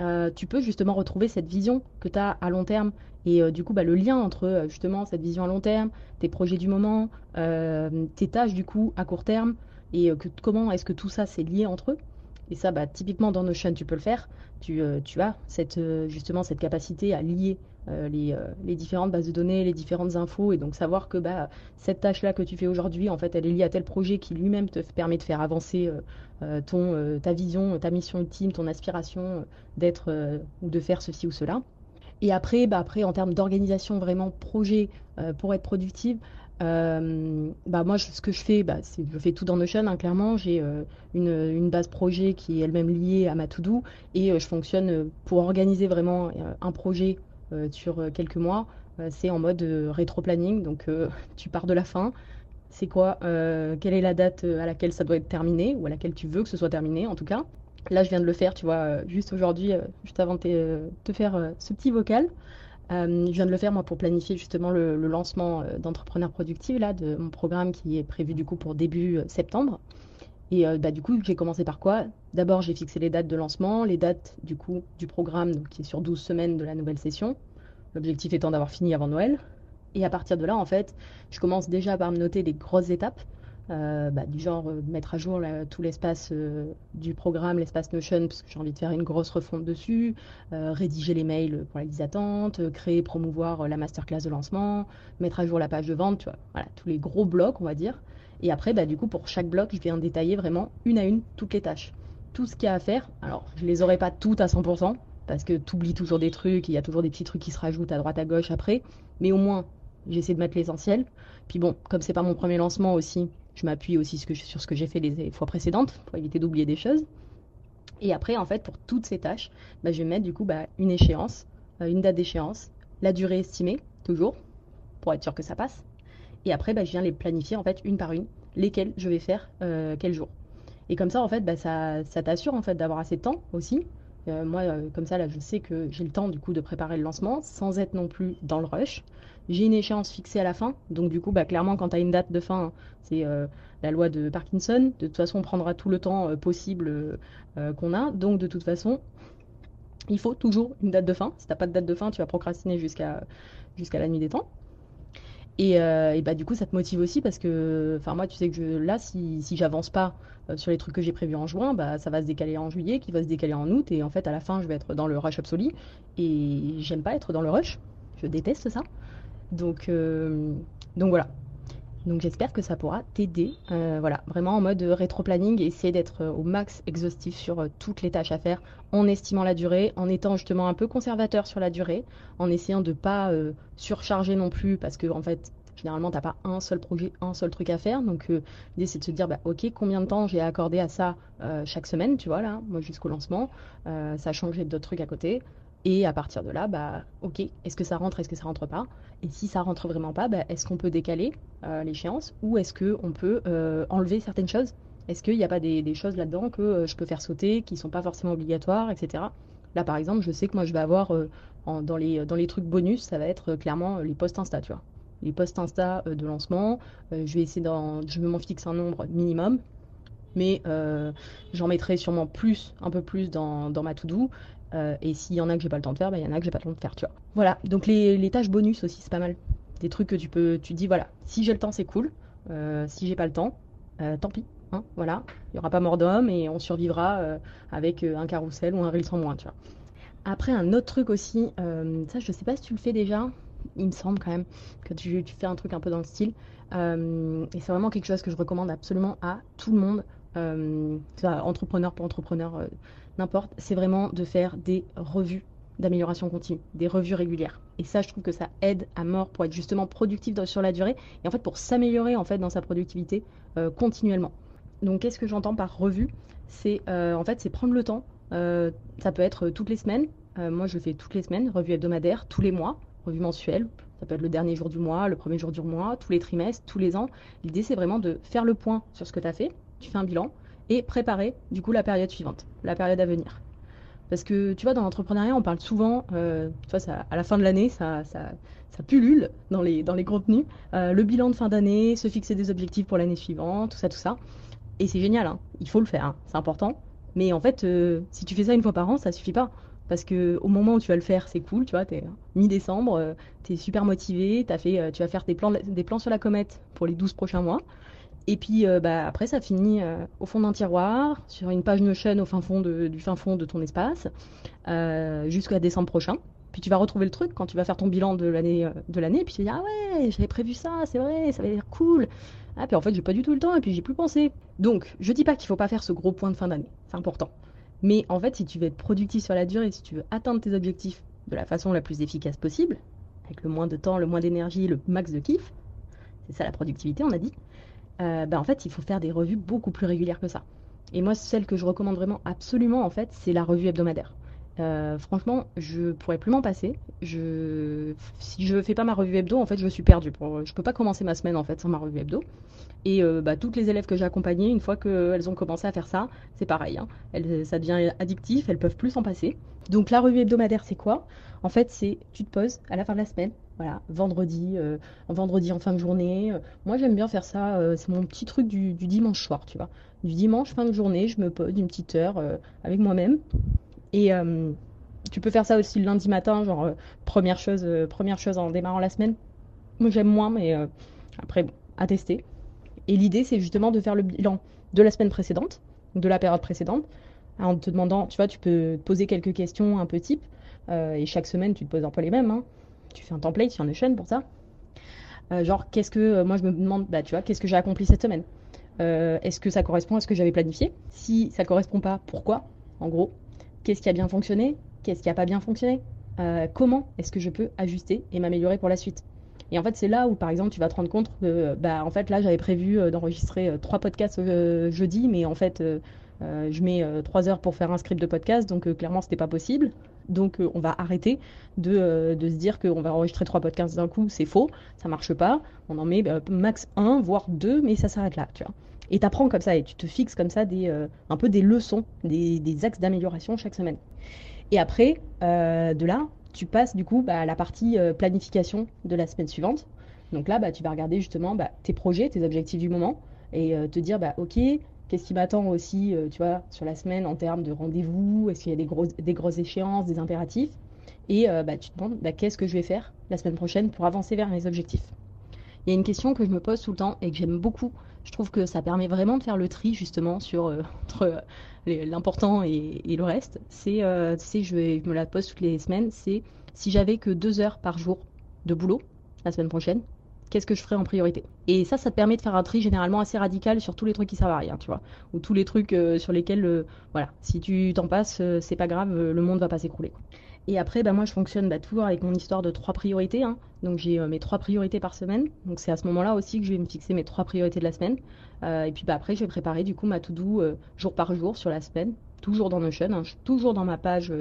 euh, tu peux justement retrouver cette vision que tu as à long terme et euh, du coup bah, le lien entre euh, justement cette vision à long terme, tes projets du moment, euh, tes tâches du coup à court terme et euh, comment est-ce que tout ça c'est lié entre eux. Et ça, bah, typiquement dans Notion, tu peux le faire. Tu, euh, as cette, euh, justement cette capacité à lier euh, les, différentes bases de données, les différentes infos, et donc savoir que bah, cette tâche-là que tu fais aujourd'hui, en fait, elle est liée à tel projet qui lui-même te permet de faire avancer ta vision, ta mission ultime, ton aspiration d'être ou de faire ceci ou cela. Et après, bah après en termes d'organisation vraiment projet pour être productive, euh, bah moi ce que je fais, bah, je fais tout dans Notion, hein, clairement. J'ai euh, une, une base projet qui est elle-même liée à ma to-do et euh, je fonctionne pour organiser vraiment un projet sur quelques mois. c'est en mode rétro-planning, donc [LAUGHS] tu pars de la fin. C'est quoi, quelle est la date à laquelle ça doit être terminé ou à laquelle tu veux que ce soit terminé en tout cas. Là, je viens de le faire, tu vois, juste aujourd'hui, juste avant de te, faire ce petit vocal. Euh, je viens de le faire moi pour planifier justement le, lancement euh, d'Entrepreneurs Productifs, là, de mon programme qui est prévu du coup pour début euh, septembre. Et bah, du coup, j'ai commencé par quoi? D'abord, j'ai fixé les dates de lancement, les dates du coup du programme donc, qui est sur 12 semaines de la nouvelle session. L'objectif étant d'avoir fini avant Noël. Et à partir de là, en fait, je commence déjà par me noter les grosses étapes. Euh, bah, du genre euh, mettre à jour tout l'espace euh, du programme, l'espace Notion, parce que j'ai envie de faire une grosse refonte dessus, rédiger les mails pour la liste créer, promouvoir la masterclass de lancement, mettre à jour la page de vente, tu vois, voilà, tous les gros blocs, on va dire. Et après, bah, du coup, pour chaque bloc, je viens détailler vraiment une à une toutes les tâches. Tout ce qu'il y a à faire. Alors, je les aurai pas toutes à 100%, parce que tu oublies toujours des trucs, il y a toujours des petits trucs qui se rajoutent à droite à gauche après, mais au moins, j'essaie de mettre l'essentiel. Puis bon, comme c'est pas mon premier lancement aussi, je m'appuie aussi sur ce que j'ai fait les fois précédentes pour éviter d'oublier des choses. Et après, en fait, pour toutes ces tâches, bah, je vais mettre du coup bah, une échéance, euh, une date d'échéance, la durée estimée, toujours, pour être sûr que ça passe. Et après, bah, je viens les planifier en fait une par une, lesquelles je vais faire euh, quel jour. Et comme ça, en fait, ça, t'assure en fait d'avoir assez de temps aussi. Euh, moi, comme ça, là, je sais que j'ai le temps du coup de préparer le lancement sans être non plus dans le rush. J'ai une échéance fixée à la fin. Donc du coup, bah, clairement, quand tu as une date de fin, c'est euh, la loi de Parkinson. De toute façon, on prendra tout le temps euh, possible euh, qu'on a. Donc de toute façon, il faut toujours une date de fin. Si tu pas de date de fin, tu vas procrastiner jusqu'à la nuit des temps. Et, bah du coup, ça te motive aussi parce que, enfin moi, tu sais que là, si, si j'avance pas sur les trucs que j'ai prévus en juin, bah ça va se décaler en juillet, qui va se décaler en août, et en fait, à la fin, je vais être dans le rush absolu. Et j'aime pas être dans le rush. Je déteste ça. Donc, euh, donc voilà. Donc j'espère que ça pourra t'aider. Euh, voilà, vraiment en mode rétro-planning essayer d'être euh, au max exhaustif sur toutes les tâches à faire en estimant la durée, en étant justement un peu conservateur sur la durée, en essayant de pas surcharger non plus parce que en fait généralement t'as pas un seul projet, un seul truc à faire. Donc l'idée c'est de se dire bah ok combien de temps j'ai accordé à ça chaque semaine, tu vois là, moi jusqu'au lancement, ça a changé d'autres trucs à côté. Et à partir de là, bah, ok, est-ce que ça rentre, est-ce que ça rentre pas? Et si ça rentre vraiment pas, bah, est-ce qu'on peut décaler euh, l'échéance? Ou est-ce qu'on peut euh, enlever certaines choses? Est-ce qu'il n'y a pas des, choses là-dedans que euh, je peux faire sauter, qui sont pas forcément obligatoires, etc. Là, par exemple, je sais que moi, je vais avoir dans, les, dans les trucs bonus, ça va être clairement les posts Insta, tu vois. Les posts Insta de lancement, je vais essayer d'en, je m'en fixe un nombre minimum, mais j'en mettrai sûrement plus, un peu plus dans, dans ma to-do. Euh, et s'il y en a que j'ai pas le temps de faire, bah, il y en a que j'ai pas le temps de faire, tu vois. Voilà, donc les, tâches bonus aussi, c'est pas mal. Des trucs que tu peux, tu dis, voilà, si j'ai le temps, c'est cool. Euh, si j'ai pas le temps, euh, tant pis. Hein, voilà, il y aura pas mort d'homme et on survivra avec un carrousel ou un reel sans moins, tu vois. Après, un autre truc aussi, ça, je sais pas si tu le fais déjà, il me semble quand même que tu, tu fais un truc un peu dans le style. et c'est vraiment quelque chose que je recommande absolument à tout le monde, entrepreneur pour entrepreneur n'importe, c'est vraiment de faire des revues d'amélioration continue, des revues régulières. Et ça, je trouve que ça aide à mort pour être justement productif sur la durée et en fait pour s'améliorer en fait dans sa productivité euh, continuellement. Donc, qu'est-ce que j'entends par revue? C'est euh, en fait c'est prendre le temps. Euh, ça peut être toutes les semaines. moi, je fais toutes les semaines, revue hebdomadaire, tous les mois, revue mensuelle. Ça peut être le dernier jour du mois, le premier jour du mois, tous les trimestres, tous les ans. L'idée, c'est vraiment de faire le point sur ce que tu as fait. Tu fais un bilan et préparer du coup la période suivante, la période à venir. Parce que tu vois, dans l'entrepreneuriat, on parle souvent, euh, tu vois, ça, à la fin de l'année, ça, ça, ça, pullule dans les, dans les contenus. Euh, le bilan de fin d'année, se fixer des objectifs pour l'année suivante, tout ça, tout ça. Et c'est génial, hein. il faut le faire, hein. c'est important. Mais en fait, euh, si tu fais ça une fois par an, ça suffit pas. Parce que au moment où tu vas le faire, c'est cool, tu vois, t'es mi-décembre, tu es super motivé, fait, tu vas faire des plans, des plans sur la comète pour les 12 prochains mois. Et puis euh, bah, après, ça finit euh, au fond d'un tiroir, sur une page Notion au fin fond du fin fond de ton espace, euh, jusqu'à décembre prochain. Puis tu vas retrouver le truc quand tu vas faire ton bilan de l'année, puis tu vas dire ah ouais, j'avais prévu ça, c'est vrai, ça va l'air cool. Ah puis en fait j'ai pas du tout le temps et puis j'ai plus pensé. Donc je dis pas qu'il faut pas faire ce gros point de fin d'année, c'est important. Mais en fait si tu veux être productif sur la durée, si tu veux atteindre tes objectifs de la façon la plus efficace possible, avec le moins de temps, le moins d'énergie, le max de kiff, c'est ça la productivité on a dit euh, bah, en fait, il faut faire des revues beaucoup plus régulières que ça. Et moi, celle que je recommande vraiment absolument, en fait, c'est la revue hebdomadaire. Euh, franchement, je pourrais plus m'en passer. Je... Si je fais pas ma revue hebdo, en fait, je suis perdue. Pour... Je peux pas commencer ma semaine en fait sans ma revue hebdo. Et euh, bah, toutes les élèves que j'ai accompagnées, une fois qu'elles ont commencé à faire ça, c'est pareil. Hein. Elles, ça devient addictif, elles peuvent plus s'en passer. Donc la revue hebdomadaire, c'est quoi? En fait, c'est tu te poses à la fin de la semaine, voilà, vendredi, euh, vendredi en fin de journée. Moi, j'aime bien faire ça. c'est mon petit truc du, dimanche soir, tu vois. Du dimanche fin de journée, je me pose une petite heure avec moi-même et euh, tu peux faire ça aussi le lundi matin, genre euh, première, chose, euh, première chose en démarrant la semaine. Moi j'aime moins, mais après, à tester. Et l'idée, c'est justement de faire le bilan de la semaine précédente, de la période précédente, en te demandant, tu vois, tu peux poser quelques questions un peu type, et chaque semaine, tu te poses un peu les mêmes. Hein. Tu fais un template sur Notion pour ça. genre, qu'est-ce que, moi je me demande, bah, tu vois, qu'est-ce que j'ai accompli cette semaine? Est-ce que ça correspond à ce que j'avais planifié? Si ça correspond pas, pourquoi? En gros, Qu'est-ce qui a bien fonctionné? Qu'est-ce qui n'a pas bien fonctionné? Euh, Comment est-ce que je peux ajuster et m'améliorer pour la suite? Et en fait, c'est là où, par exemple, tu vas te rendre compte que, bah, en fait, là, j'avais prévu euh, d'enregistrer euh, trois podcasts jeudi, mais en fait, je mets trois heures pour faire un script de podcast, donc clairement, c'était pas possible. Donc, on va arrêter de, de se dire qu'on va enregistrer trois podcasts d'un coup, c'est faux, ça marche pas. On en met bah, max un, voire deux, mais ça s'arrête là, tu vois. Et tu apprends comme ça et tu te fixes comme ça des, euh, un peu des leçons, des, axes d'amélioration chaque semaine. Et après, euh, de là, tu passes du coup bah, à la partie euh, planification de la semaine suivante. Donc là, bah, tu vas regarder justement bah, tes projets, tes objectifs du moment et te dire, bah, ok, qu'est-ce qui m'attend aussi, tu vois, sur la semaine en termes de rendez-vous? Est-ce qu'il y a des, grosses, échéances, des impératifs? Et bah, tu te demandes, bah, qu'est-ce que je vais faire la semaine prochaine pour avancer vers mes objectifs? Il y a une question que je me pose tout le temps et que j'aime beaucoup, je trouve que ça permet vraiment de faire le tri justement sur euh, [LAUGHS] entre euh, l'important et, le reste. C'est, euh, je, je, me la pose toutes les semaines, c'est si j'avais que deux heures par jour de boulot la semaine prochaine, qu'est-ce que je ferais en priorité Et ça, ça te permet de faire un tri généralement assez radical sur tous les trucs qui servent à rien, tu vois, ou tous les trucs sur lesquels, voilà, si tu t'en passes, c'est pas grave, le monde va pas s'écrouler. Et après, bah, moi, je fonctionne bah, toujours avec mon histoire de trois priorités. Hein. Donc, j'ai euh, mes trois priorités par semaine. Donc, c'est à ce moment-là aussi que je vais me fixer mes trois priorités de la semaine. Euh, et puis, bah, après, je vais préparer du coup ma to-do euh, jour par jour sur la semaine, toujours dans Notion, hein. toujours dans ma page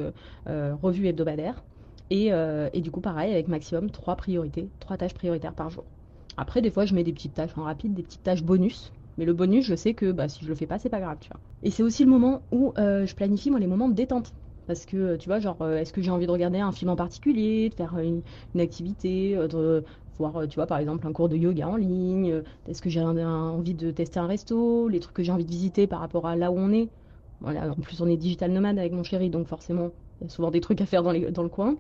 revue hebdomadaire. Et, et, du coup, pareil, avec maximum trois priorités, trois tâches prioritaires par jour. Après, des fois, je mets des petites tâches en rapide, des petites tâches bonus. Mais le bonus, je sais que bah, si je le fais pas, c'est pas grave, tu vois. Et c'est aussi le moment où je planifie moi les moments de détente. Parce que, tu vois, genre, euh, est-ce que j'ai envie de regarder un film en particulier, de faire une, activité, euh, de voir, euh, tu vois, par exemple, un cours de yoga en ligne Est-ce que j'ai envie de tester un resto Les trucs que j'ai envie de visiter par rapport à là où on est voilà, En plus, on est digital nomade avec mon chéri, donc forcément, il y a souvent des trucs à faire dans, les, dans le coin.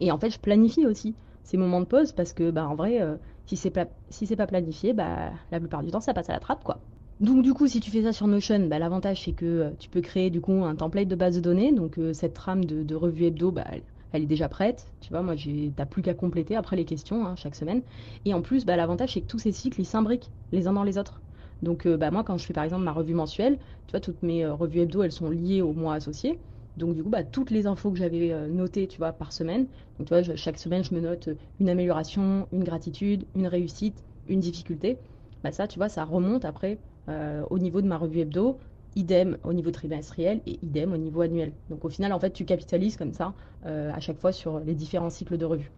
Et en fait, je planifie aussi ces moments de pause parce que, bah, en vrai, si c'est pas, pas planifié, bah, la plupart du temps, ça passe à la trappe, quoi. Donc du coup, si tu fais ça sur Notion, bah, l'avantage c'est que euh, tu peux créer du coup un template de base de données. Donc euh, cette trame de, revue hebdo, bah, elle, est déjà prête. Tu vois, moi, t'as plus qu'à compléter après les questions hein, chaque semaine. Et en plus, bah, l'avantage c'est que tous ces cycles ils s'imbriquent les uns dans les autres. Donc euh, bah, moi, quand je fais par exemple ma revue mensuelle, tu vois, toutes mes revues hebdo, elles sont liées au mois associé. Donc du coup, bah, toutes les infos que j'avais notées, tu vois, par semaine. Chaque semaine, je me note une amélioration, une gratitude, une réussite, une difficulté. Bah ça, tu vois, ça remonte après euh, au niveau de ma revue hebdo, idem au niveau trimestriel et idem au niveau annuel. Donc au final, en fait, tu capitalises comme ça euh, à chaque fois sur les différents cycles de revue.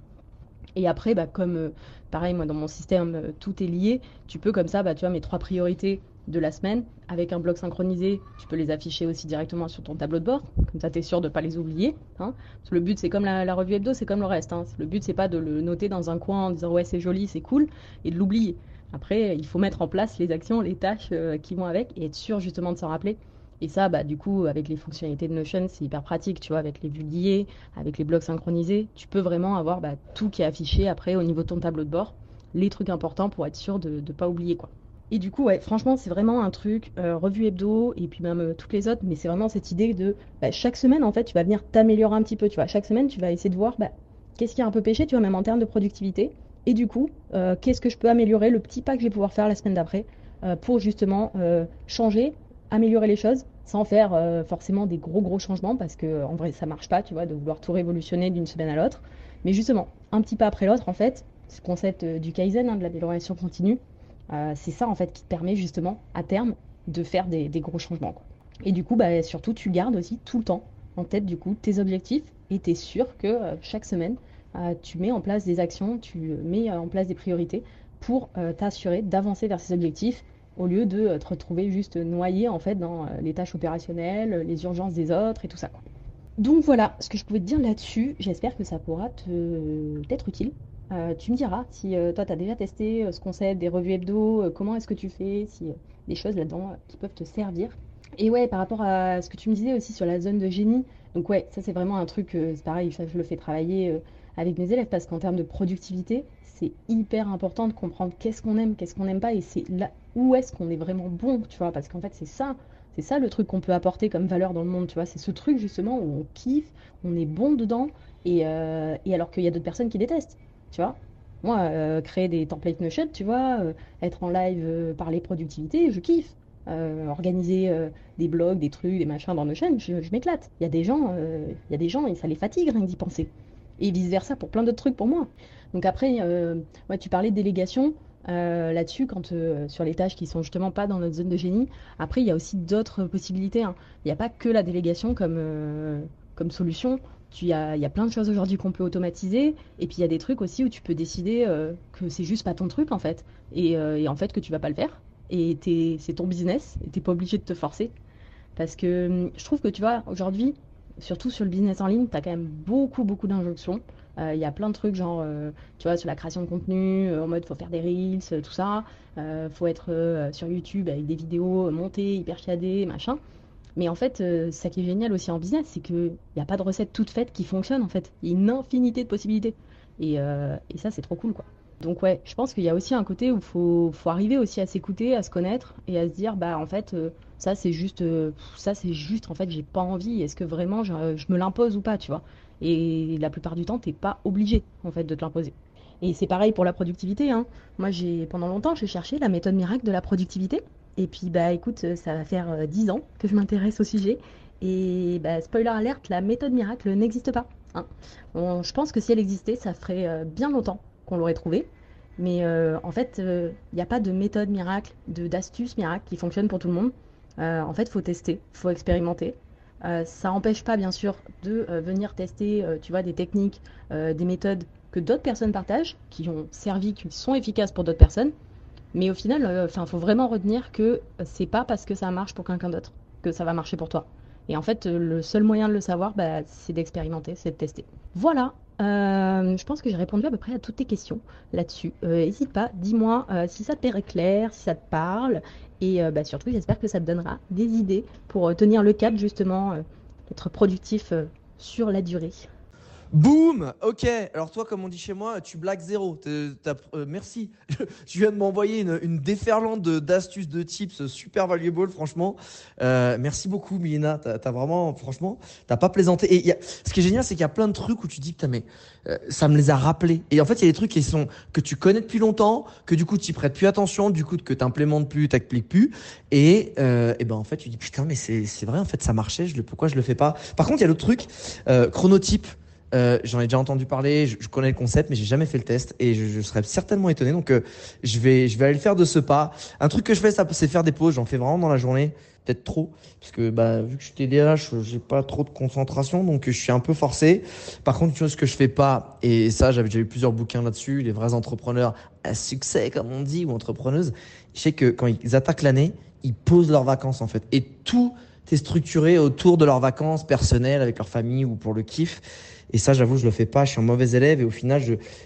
Et après, bah, comme euh, pareil, moi dans mon système, tout est lié, tu peux comme ça, bah, tu vois, mes trois priorités de la semaine, avec un bloc synchronisé, tu peux les afficher aussi directement sur ton tableau de bord, comme ça tu es sûr de ne pas les oublier. Hein. le but c'est comme la, revue hebdo, c'est comme le reste. Hein. Le but c'est pas de le noter dans un coin en disant ouais c'est joli, c'est cool, et de l'oublier. Après, il faut mettre en place les actions, les tâches euh, qui vont avec et être sûr justement de s'en rappeler. Et ça, bah, du coup, avec les fonctionnalités de Notion, c'est hyper pratique, tu vois, avec les vues liées, avec les blocs synchronisés, tu peux vraiment avoir bah, tout qui est affiché après au niveau de ton tableau de bord, les trucs importants pour être sûr de ne pas oublier, quoi. Et du coup, ouais, franchement, c'est vraiment un truc, euh, revue hebdo, et puis même euh, toutes les autres, mais c'est vraiment cette idée de bah, chaque semaine, en fait, tu vas venir t'améliorer un petit peu, tu vois. Chaque semaine, tu vas essayer de voir bah, qu'est-ce qui a un peu pêché, tu vois, même en termes de productivité, et du coup, euh, qu'est-ce que je peux améliorer, le petit pas que je vais pouvoir faire la semaine d'après pour justement changer, améliorer les choses sans faire forcément des gros gros changements parce que en vrai ça marche pas, tu vois, de vouloir tout révolutionner d'une semaine à l'autre. Mais justement, un petit pas après l'autre, en fait, ce concept du kaizen, hein, de l'amélioration continue, c'est ça en fait qui te permet justement à terme de faire des, gros changements. Et du coup, bah, surtout, tu gardes aussi tout le temps en tête du coup tes objectifs et tu es sûr que chaque semaine, tu mets en place des actions, tu mets en place des priorités pour t'assurer d'avancer vers ces objectifs au lieu de te retrouver juste noyé en fait dans les tâches opérationnelles, les urgences des autres et tout ça. Donc voilà ce que je pouvais te dire là-dessus. J'espère que ça pourra te t'être utile. Euh, tu me diras si euh, toi tu as déjà testé euh, ce concept des revues hebdo, comment est-ce que tu fais, si des choses là-dedans qui peuvent te servir. Et ouais, par rapport à ce que tu me disais aussi sur la zone de génie, donc ouais, ça c'est vraiment un truc, c'est pareil, ça je le fais travailler avec mes élèves parce qu'en termes de productivité, c'est hyper important de comprendre qu'est-ce qu'on aime, qu'est-ce qu'on n'aime pas et c'est là où est-ce qu'on est vraiment bon, tu vois, parce qu'en fait c'est ça, c'est ça le truc qu'on peut apporter comme valeur dans le monde, tu vois, c'est ce truc justement où on kiffe, on est bon dedans et, et alors qu'il y a d'autres personnes qui détestent tu vois. Moi, euh, créer des templates Notion, tu vois, euh, être en live, euh, parler productivité, je kiffe. organiser des blogs, des trucs, des machins dans Notion, je, je m'éclate. Il y a des gens, il y a des gens et ça les fatigue rien d'y penser. Et vice versa pour plein d'autres trucs pour moi. Donc après, ouais, tu parlais de délégation. là-dessus, quand sur les tâches qui sont justement pas dans notre zone de génie. Après, il y a aussi d'autres possibilités. Hein. Il n'y a pas que la délégation comme, comme solution il y a, plein de choses aujourd'hui qu'on peut automatiser. Et puis il y a des trucs aussi où tu peux décider euh, que c'est juste pas ton truc en fait. Euh, et, en fait que tu vas pas le faire. Et c'est ton business. Et t'es pas obligé de te forcer. Parce que hum, je trouve que tu vois, aujourd'hui, surtout sur le business en ligne, tu as quand même beaucoup, beaucoup d'injonctions. Euh, il y a plein de trucs, genre, tu vois, sur la création de contenu, en mode faut faire des reels, tout ça. faut être sur YouTube avec des vidéos montées, hyper chiadées, machin. Mais en fait, euh, ça qui est génial aussi en business, c'est qu'il n'y a pas de recette toute faite qui fonctionne en fait. Il y a une infinité de possibilités. Et, euh, et ça, c'est trop cool quoi. Donc ouais, je pense qu'il y a aussi un côté où il faut, faut, arriver aussi à s'écouter, à se connaître et à se dire, bah en fait, euh, ça c'est juste, ça c'est juste, en fait, j'ai pas envie. Est-ce que vraiment je, me l'impose ou pas, tu vois? Et la plupart du temps, t'es pas obligé en fait de te l'imposer. Et c'est pareil pour la productivité. Hein. Moi, j'ai pendant longtemps, j'ai cherché la méthode miracle de la productivité. Et puis, bah, écoute, euh, ça va faire 10 euh, ans que je m'intéresse au sujet. Et bah, spoiler alerte, la méthode miracle n'existe pas. Hein. je pense que si elle existait, ça ferait euh, bien longtemps qu'on l'aurait trouvée. Mais en fait, il n'y a pas de méthode miracle, d'astuce miracle qui fonctionne pour tout le monde. en fait, faut tester, faut expérimenter. ça n'empêche pas, bien sûr, de venir tester, tu vois, des techniques, des méthodes que d'autres personnes partagent, qui ont servi, qui sont efficaces pour d'autres personnes. Mais au final, euh, enfin, faut vraiment retenir que c'est pas parce que ça marche pour quelqu'un d'autre que ça va marcher pour toi. Et en fait, le seul moyen de le savoir, bah, c'est d'expérimenter, c'est de tester. Voilà. Euh, je pense que j'ai répondu à peu près à toutes tes questions là-dessus. N'hésite euh, pas, dis-moi si ça te paraît clair, si ça te parle. Et bah, surtout, j'espère que ça te donnera des idées pour tenir le cap, justement, d'être productif sur la durée. Boum Ok. Alors toi, comme on dit chez moi, tu blagues zéro. Euh, merci. [LAUGHS] tu viens de m'envoyer une, déferlante d'astuces, de, tips super valuable, franchement. Euh, merci beaucoup, Milena. T'as as vraiment, franchement, t'as pas plaisanté. Et ce qui est génial, c'est qu'il y a plein de trucs où tu dis, que mais euh, ça me les a rappelés. Et en fait, il y a des trucs qui sont que tu connais depuis longtemps, que du coup, tu prêtes plus attention, du coup, que tu implémentes plus, t'appliques plus. Et, et ben en fait, tu dis putain, mais c'est vrai, en fait, ça marchait. Je, pourquoi je le fais pas? Par contre, il y a l'autre truc, chronotype. Euh, j'en ai déjà entendu parler, je, connais le concept, mais j'ai jamais fait le test et je, je serais certainement étonné. Donc, euh, je vais, je vais aller le faire de ce pas. Un truc que je fais, c'est faire des pauses. J'en fais vraiment dans la journée, peut-être trop, parce que bah, vu que je suis TDAH, j'ai pas trop de concentration, donc je suis un peu forcé. Par contre, une chose que je fais pas, et ça, j'avais déjà eu plusieurs bouquins là-dessus, les vrais entrepreneurs à succès, comme on dit, ou entrepreneuses, je sais que quand ils attaquent l'année, ils posent leurs vacances en fait, et tout est structuré autour de leurs vacances personnelles avec leur famille ou pour le kiff. Et ça, j'avoue, je le fais pas. Je suis un mauvais élève et au final,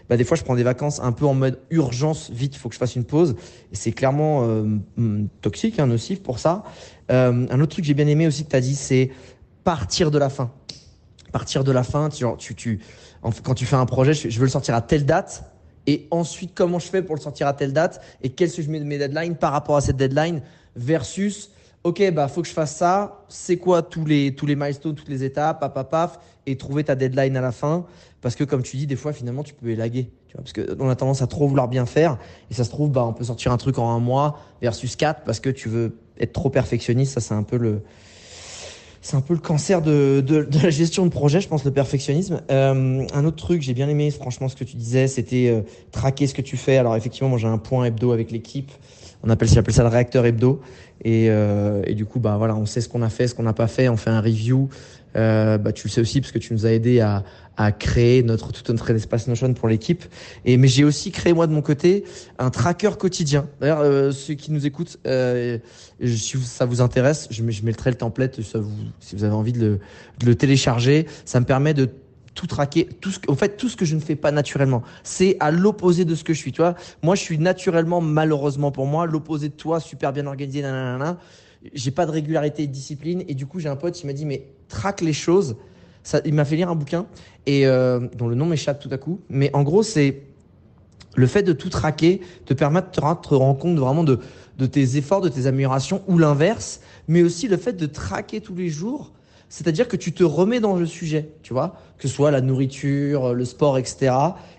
bah, des fois, je prends des vacances un peu en mode urgence, vite, il faut que je fasse une pause. Et c'est clairement euh, mm, toxique, hein, nocif pour ça. Euh, un autre truc que j'ai bien aimé aussi que tu as dit, c'est partir de la fin. Partir de la fin, tu, quand tu fais un projet, je, veux le sortir à telle date. Et ensuite, comment je fais pour le sortir à telle date? Et quels sont mes deadlines par rapport à cette deadline? Versus ok, bah faut que je fasse ça. C'est quoi tous les tous les milestones, toutes les étapes, paf, paf, paf, et trouver ta deadline à la fin? Parce que comme tu dis, des fois finalement tu peux élaguer. Tu vois, parce que on a tendance à trop vouloir bien faire, et ça se trouve, bah on peut sortir un truc en un mois versus quatre parce que tu veux être trop perfectionniste. Ça c'est un peu le c'est un peu le cancer de, de, de, la gestion de projet, je pense, le perfectionnisme. Euh, un autre truc, j'ai bien aimé, franchement, ce que tu disais, c'était euh, traquer ce que tu fais. Alors effectivement, moi j'ai un point hebdo avec l'équipe on appelle, ça le réacteur hebdo. Et, et, du coup, bah voilà, on sait ce qu'on a fait, ce qu'on n'a pas fait, on fait un review. bah, tu le sais aussi parce que tu nous as aidé à, à créer notre tout notre espace Notion pour l'équipe. Et mais j'ai aussi créé moi de mon côté un tracker quotidien. D'ailleurs, euh, ceux qui nous écoutent, euh, si ça vous intéresse, je, je mettrai le template. Vous, si vous avez envie de le, de le télécharger, ça me permet de tout traquer, tout ce, en fait, tout ce que je ne fais pas naturellement. C'est à l'opposé de ce que je suis. Tu vois, moi, je suis naturellement, malheureusement pour moi, l'opposé de toi, super bien organisé, nanana. J'ai pas de régularité et de discipline. Et du coup, j'ai un pote qui m'a dit, mais traque les choses il m'a fait lire un bouquin et euh, dont le nom m'échappe tout à coup. Mais en gros, c'est le fait de tout traquer te permet de te rendre compte vraiment de, de tes efforts, de tes améliorations ou l'inverse, mais aussi le fait de traquer tous les jours. C'est-à-dire que tu te remets dans le sujet, tu vois, que ce soit la nourriture, le sport, etc.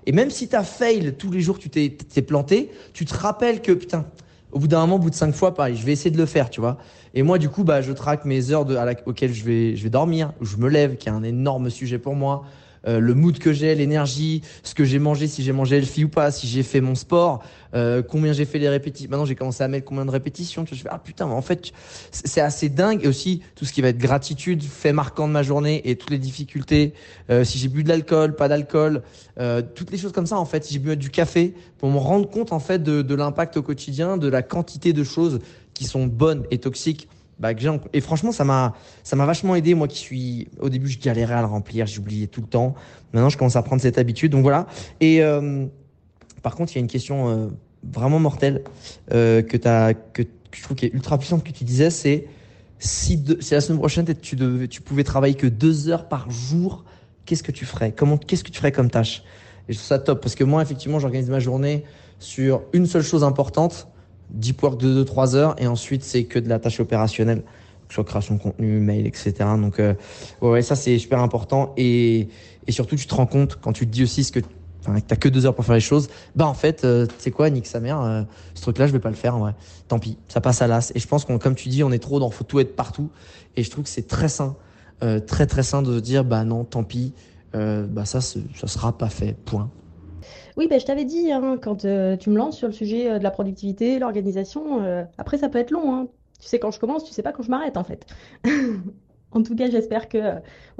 Et même si tu as fail tous les jours, tu t'es planté, tu te rappelles que, putain, au bout d'un moment, au bout de cinq fois, pareil, je vais essayer de le faire, tu vois. Et moi, du coup, bah, je traque mes heures auxquelles je vais, je vais dormir, où je me lève, qui est un énorme sujet pour moi. Euh, le mood que j'ai, l'énergie, ce que j'ai mangé, si j'ai mangé healthy ou pas, si j'ai fait mon sport, euh, combien j'ai fait les répétitions. Maintenant, j'ai commencé à mettre combien de répétitions. Je fais, ah putain, en fait, c'est assez dingue. Et aussi, tout ce qui va être gratitude, fait marquant de ma journée et toutes les difficultés. Euh, si j'ai bu de l'alcool, pas d'alcool, euh, toutes les choses comme ça, en fait, si j'ai bu du café, pour me rendre compte, en fait, de, de l'impact au quotidien, de la quantité de choses qui sont bonnes et toxiques bah, et franchement ça m'a ça m'a vachement aidé moi qui suis au début je galérais à le remplir j'oubliais tout le temps. Maintenant je commence à prendre cette habitude donc voilà. Et euh, par contre il y a une question euh, vraiment mortelle euh, que as que, je trouve qui est ultra puissante que tu disais c'est si, si la semaine prochaine tu devais tu pouvais travailler que deux heures par jour qu'est-ce que tu ferais? Comment qu'est-ce que tu ferais comme tâche? Et je trouve ça top parce que moi effectivement j'organise ma journée sur une seule chose importante deep work de 2-3 heures et ensuite c'est que de la tâche opérationnelle sur création de contenu, mail, etc. Donc euh, ouais, ça c'est super important et, et surtout tu te rends compte quand tu te dis aussi ce que t'as que deux heures pour faire les choses, bah en fait, euh, tu sais quoi, nique sa mère, euh, ce truc-là, je vais pas le faire, ouais. Tant pis, ça passe à l'as. Et je pense qu'on, comme tu dis, on est trop dans faut tout être partout. Et je trouve que c'est très sain, euh, très très sain de dire, bah non, tant pis, bah ça, ça sera pas fait, point. Oui, ben, je t'avais dit, hein, quand euh, tu me lances sur le sujet euh, de la productivité, l'organisation, euh, après ça peut être long. hein. Tu sais quand je commence, tu sais pas quand je m'arrête en fait. [LAUGHS] En tout cas, j'espère que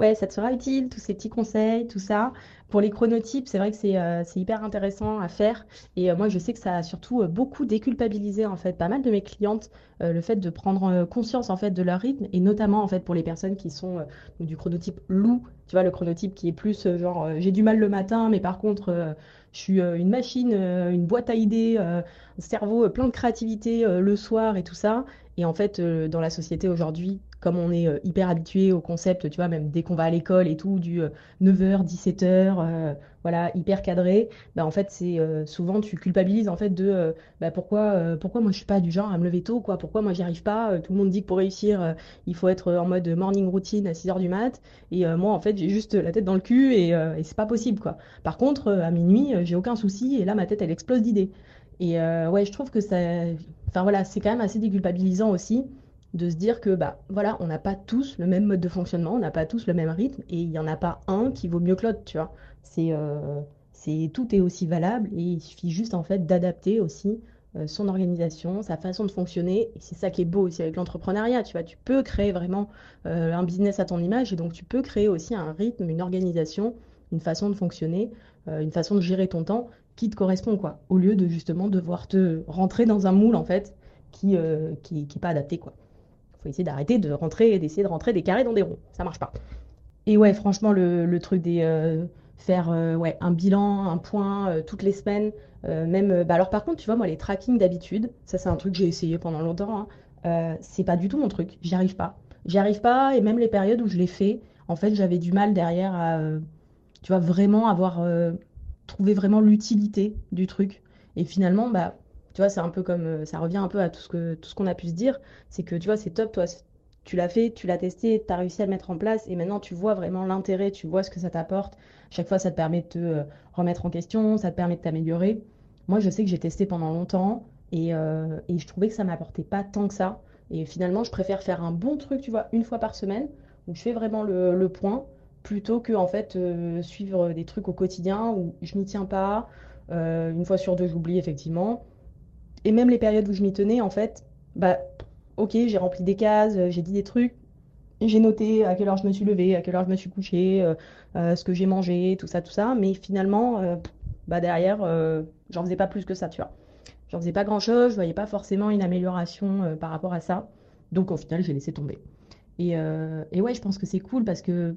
ouais, ça te sera utile, tous ces petits conseils, tout ça. Pour les chronotypes, c'est vrai que c'est c'est hyper intéressant à faire. Et moi, je sais que ça a surtout beaucoup déculpabilisé en fait pas mal de mes clientes, le fait de prendre conscience en fait de leur rythme, et notamment en fait pour les personnes qui sont du chronotype loup, tu vois, le chronotype qui est plus genre j'ai du mal le matin, mais par contre je suis euh, une machine, euh, une boîte à idées, euh, cerveau plein de créativité le soir et tout ça. Et en fait, dans la société aujourd'hui, comme on est hyper habitué au concept, tu vois, même dès qu'on va à l'école et tout, du 9h, 17h, voilà, hyper cadré, bah, en fait, c'est souvent tu culpabilises en fait de bah, pourquoi, pourquoi moi je suis pas du genre à me lever tôt, quoi, pourquoi moi j'y arrive pas, tout le monde dit que pour réussir, il faut être en mode morning routine à 6h du mat, et moi en fait j'ai juste la tête dans le cul et, et c'est pas possible, quoi. Par contre, à minuit, j'ai aucun souci et là ma tête elle explose d'idées. Et ouais, je trouve que ça, enfin voilà, c'est quand même assez déculpabilisant aussi de se dire que bah voilà, on n'a pas tous le même mode de fonctionnement, on n'a pas tous le même rythme et il n'y en a pas un qui vaut mieux que l'autre, tu vois. C'est euh, c'est tout est aussi valable et il suffit juste en fait d'adapter aussi euh, son organisation, sa façon de fonctionner et c'est ça qui est beau aussi avec l'entrepreneuriat, tu vois, tu peux créer vraiment euh, un business à ton image et donc tu peux créer aussi un rythme, une organisation, une façon de fonctionner, une façon de gérer ton temps qui te correspond quoi, au lieu de justement devoir te rentrer dans un moule en fait qui qui, qui est pas adapté quoi faut essayer d'arrêter de rentrer, d'essayer de rentrer des carrés dans des ronds. Ça marche pas. Et ouais, franchement, le, truc des euh, faire euh, un bilan, un point euh, toutes les semaines, même. bah alors par contre, tu vois, moi, les tracking d'habitude, ça c'est un truc que j'ai essayé pendant longtemps. Hein, c'est pas du tout mon truc. J'y arrive pas. J'y arrive pas. Et même les périodes où je l'ai fait, en fait, j'avais du mal derrière à, tu vois, vraiment avoir trouvé vraiment l'utilité du truc. Et finalement, bah tu vois, c'est un peu comme, euh, ça revient un peu à tout ce que, tout ce qu'on a pu se dire, c'est que, tu vois, c'est top, toi, tu l'as fait, tu l'as testé, tu as réussi à le mettre en place, et maintenant tu vois vraiment l'intérêt, tu vois ce que ça t'apporte. Chaque fois, ça te permet de te euh, remettre en question, ça te permet de t'améliorer. Moi, je sais que j'ai testé pendant longtemps, et, euh, je trouvais que ça m'apportait pas tant que ça. Et finalement, je préfère faire un bon truc, tu vois, une fois par semaine, où je fais vraiment le point, plutôt que, en fait, suivre des trucs au quotidien où je n'y tiens pas. une fois sur deux, j'oublie, effectivement et même les périodes où je m'y tenais, en fait, bah, ok, j'ai rempli des cases, j'ai dit des trucs, j'ai noté à quelle heure je me suis levée, à quelle heure je me suis couchée, euh, euh, ce que j'ai mangé, tout ça, tout ça. Mais finalement, euh, bah derrière, j'en faisais pas plus que ça, tu vois. J'en faisais pas grand-chose, je voyais pas forcément une amélioration par rapport à ça. Donc au final, j'ai laissé tomber. Et, et, ouais, je pense que c'est cool parce que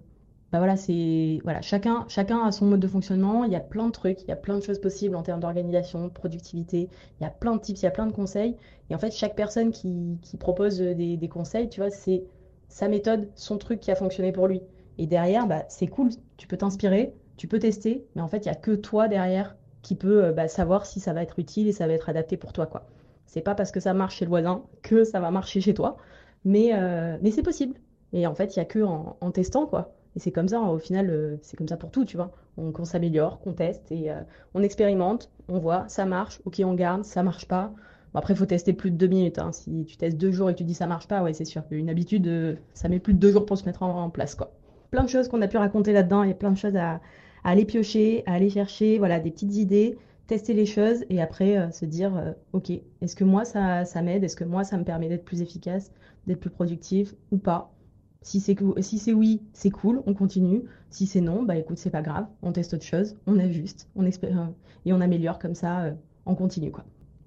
bah voilà, c'est voilà, chacun, chacun a son mode de fonctionnement. Il y a plein de trucs, il y a plein de choses possibles en termes d'organisation, de productivité. Il y a plein de tips, il y a plein de conseils. Et en fait, chaque personne qui, propose des, conseils, tu vois, c'est sa méthode, son truc qui a fonctionné pour lui. Et derrière, bah, c'est cool, tu peux t'inspirer, tu peux tester, mais en fait, il n'y a que toi derrière qui peut euh, bah, savoir si ça va être utile et ça va être adapté pour toi. quoi. C'est pas parce que ça marche chez le voisin que ça va marcher chez toi, mais, euh, mais c'est possible. Et en fait, il n'y a que en, testant, quoi. Et c'est comme ça, au final, euh, c'est comme ça pour tout, tu vois. On, s'améliore, qu'on teste et on expérimente, on voit, ça marche, ok, on garde, ça marche pas, après, il faut tester plus de deux minutes. Hein. Si tu testes deux jours et que tu dis ça marche pas, ouais, c'est sûr. Une habitude, euh, ça met plus de deux jours pour se mettre en, place, quoi. Plein de choses qu'on a pu raconter là-dedans. Il y a plein de choses à, aller piocher, à aller chercher, voilà, des petites idées, tester les choses et après euh, se dire, euh, ok, est-ce que moi ça, ça m'aide? Est-ce que moi ça me permet d'être plus efficace, d'être plus productif ou pas? Si c'est oui, c'est cool, on continue. Si c'est non, bah écoute, c'est pas grave, on teste autre chose, on ajuste, on et on améliore comme ça, on continue quoi.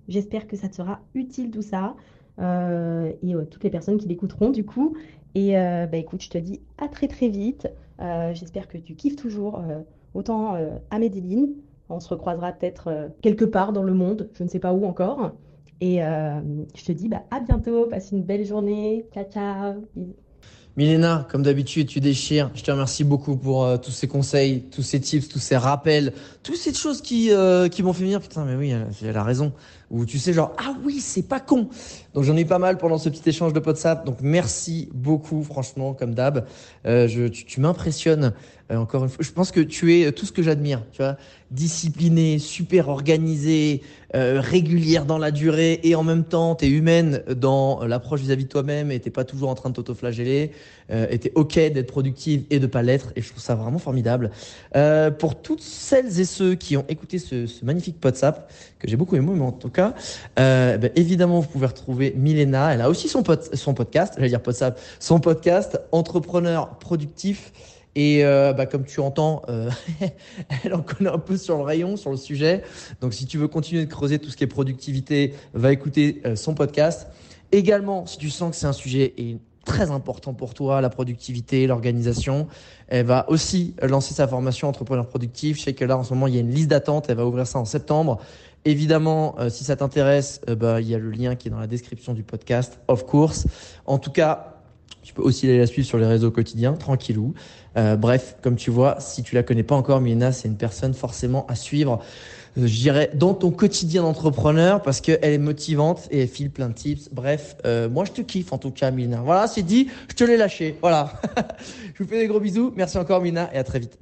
J'espère que ça te sera utile tout ça. Euh, et euh, toutes les personnes qui l'écouteront du coup. Et euh, bah, écoute, je te dis à très très vite. J'espère que tu kiffes toujours autant à Medellin. On se recroisera peut-être quelque part dans le monde, je ne sais pas où encore. Et je te dis bah, à bientôt, passe une belle journée. Ciao, ciao. Milena, comme d'habitude, tu déchires. Je te remercie beaucoup pour euh, tous ces conseils, tous ces tips, tous ces rappels, toutes ces choses qui, euh, qui m'ont fait venir. Putain, mais oui, elle, a raison. Ou tu sais, genre, ah oui, c'est pas con. Donc j'en ai pas mal pendant ce petit échange de WhatsApp. Donc merci beaucoup, franchement, comme d'hab. Euh, je, tu, tu m'impressionnes encore une fois. Je pense que tu es tout ce que j'admire. Tu vois, discipliné, super organisé, euh, régulière dans la durée et en même temps, tu es humaine dans l'approche vis-à-vis de toi-même et t'es pas toujours en train de t'autoflageller euh, et t'es ok d'être productive et de pas l'être et je trouve ça vraiment formidable. Euh, pour toutes celles et ceux qui ont écouté ce, ce magnifique WhatsApp que j'ai beaucoup aimé, mais en tout cas, euh, ben, évidemment, vous pouvez retrouver Milena. Elle a aussi son, pod son podcast, j'allais dire WhatsApp, son podcast Entrepreneur productif et euh, bah, comme tu entends, euh, [LAUGHS] elle en connaît un peu sur le rayon, sur le sujet. Donc si tu veux continuer de creuser tout ce qui est productivité, va écouter euh, son podcast. Également, si tu sens que c'est un sujet très important pour toi, la productivité, l'organisation, elle va aussi lancer sa formation entrepreneur productif. Je sais que là, en ce moment, il y a une liste d'attente. Elle va ouvrir ça en septembre. Évidemment, si ça t'intéresse, bah, il y a le lien qui est dans la description du podcast, of course. En tout cas, tu peux aussi aller la suivre sur les réseaux quotidiens, tranquillou. Euh, bref, comme tu vois, si tu la connais pas encore, Milena, c'est une personne forcément à suivre, euh, je dirais, dans ton quotidien d'entrepreneur parce qu'elle est motivante et elle file plein de tips. Bref, euh, moi je te kiffe en tout cas, Milena. Voilà, c'est dit, je te l'ai lâché. Voilà. [LAUGHS] je vous fais des gros bisous. Merci encore, Milena, et à très vite.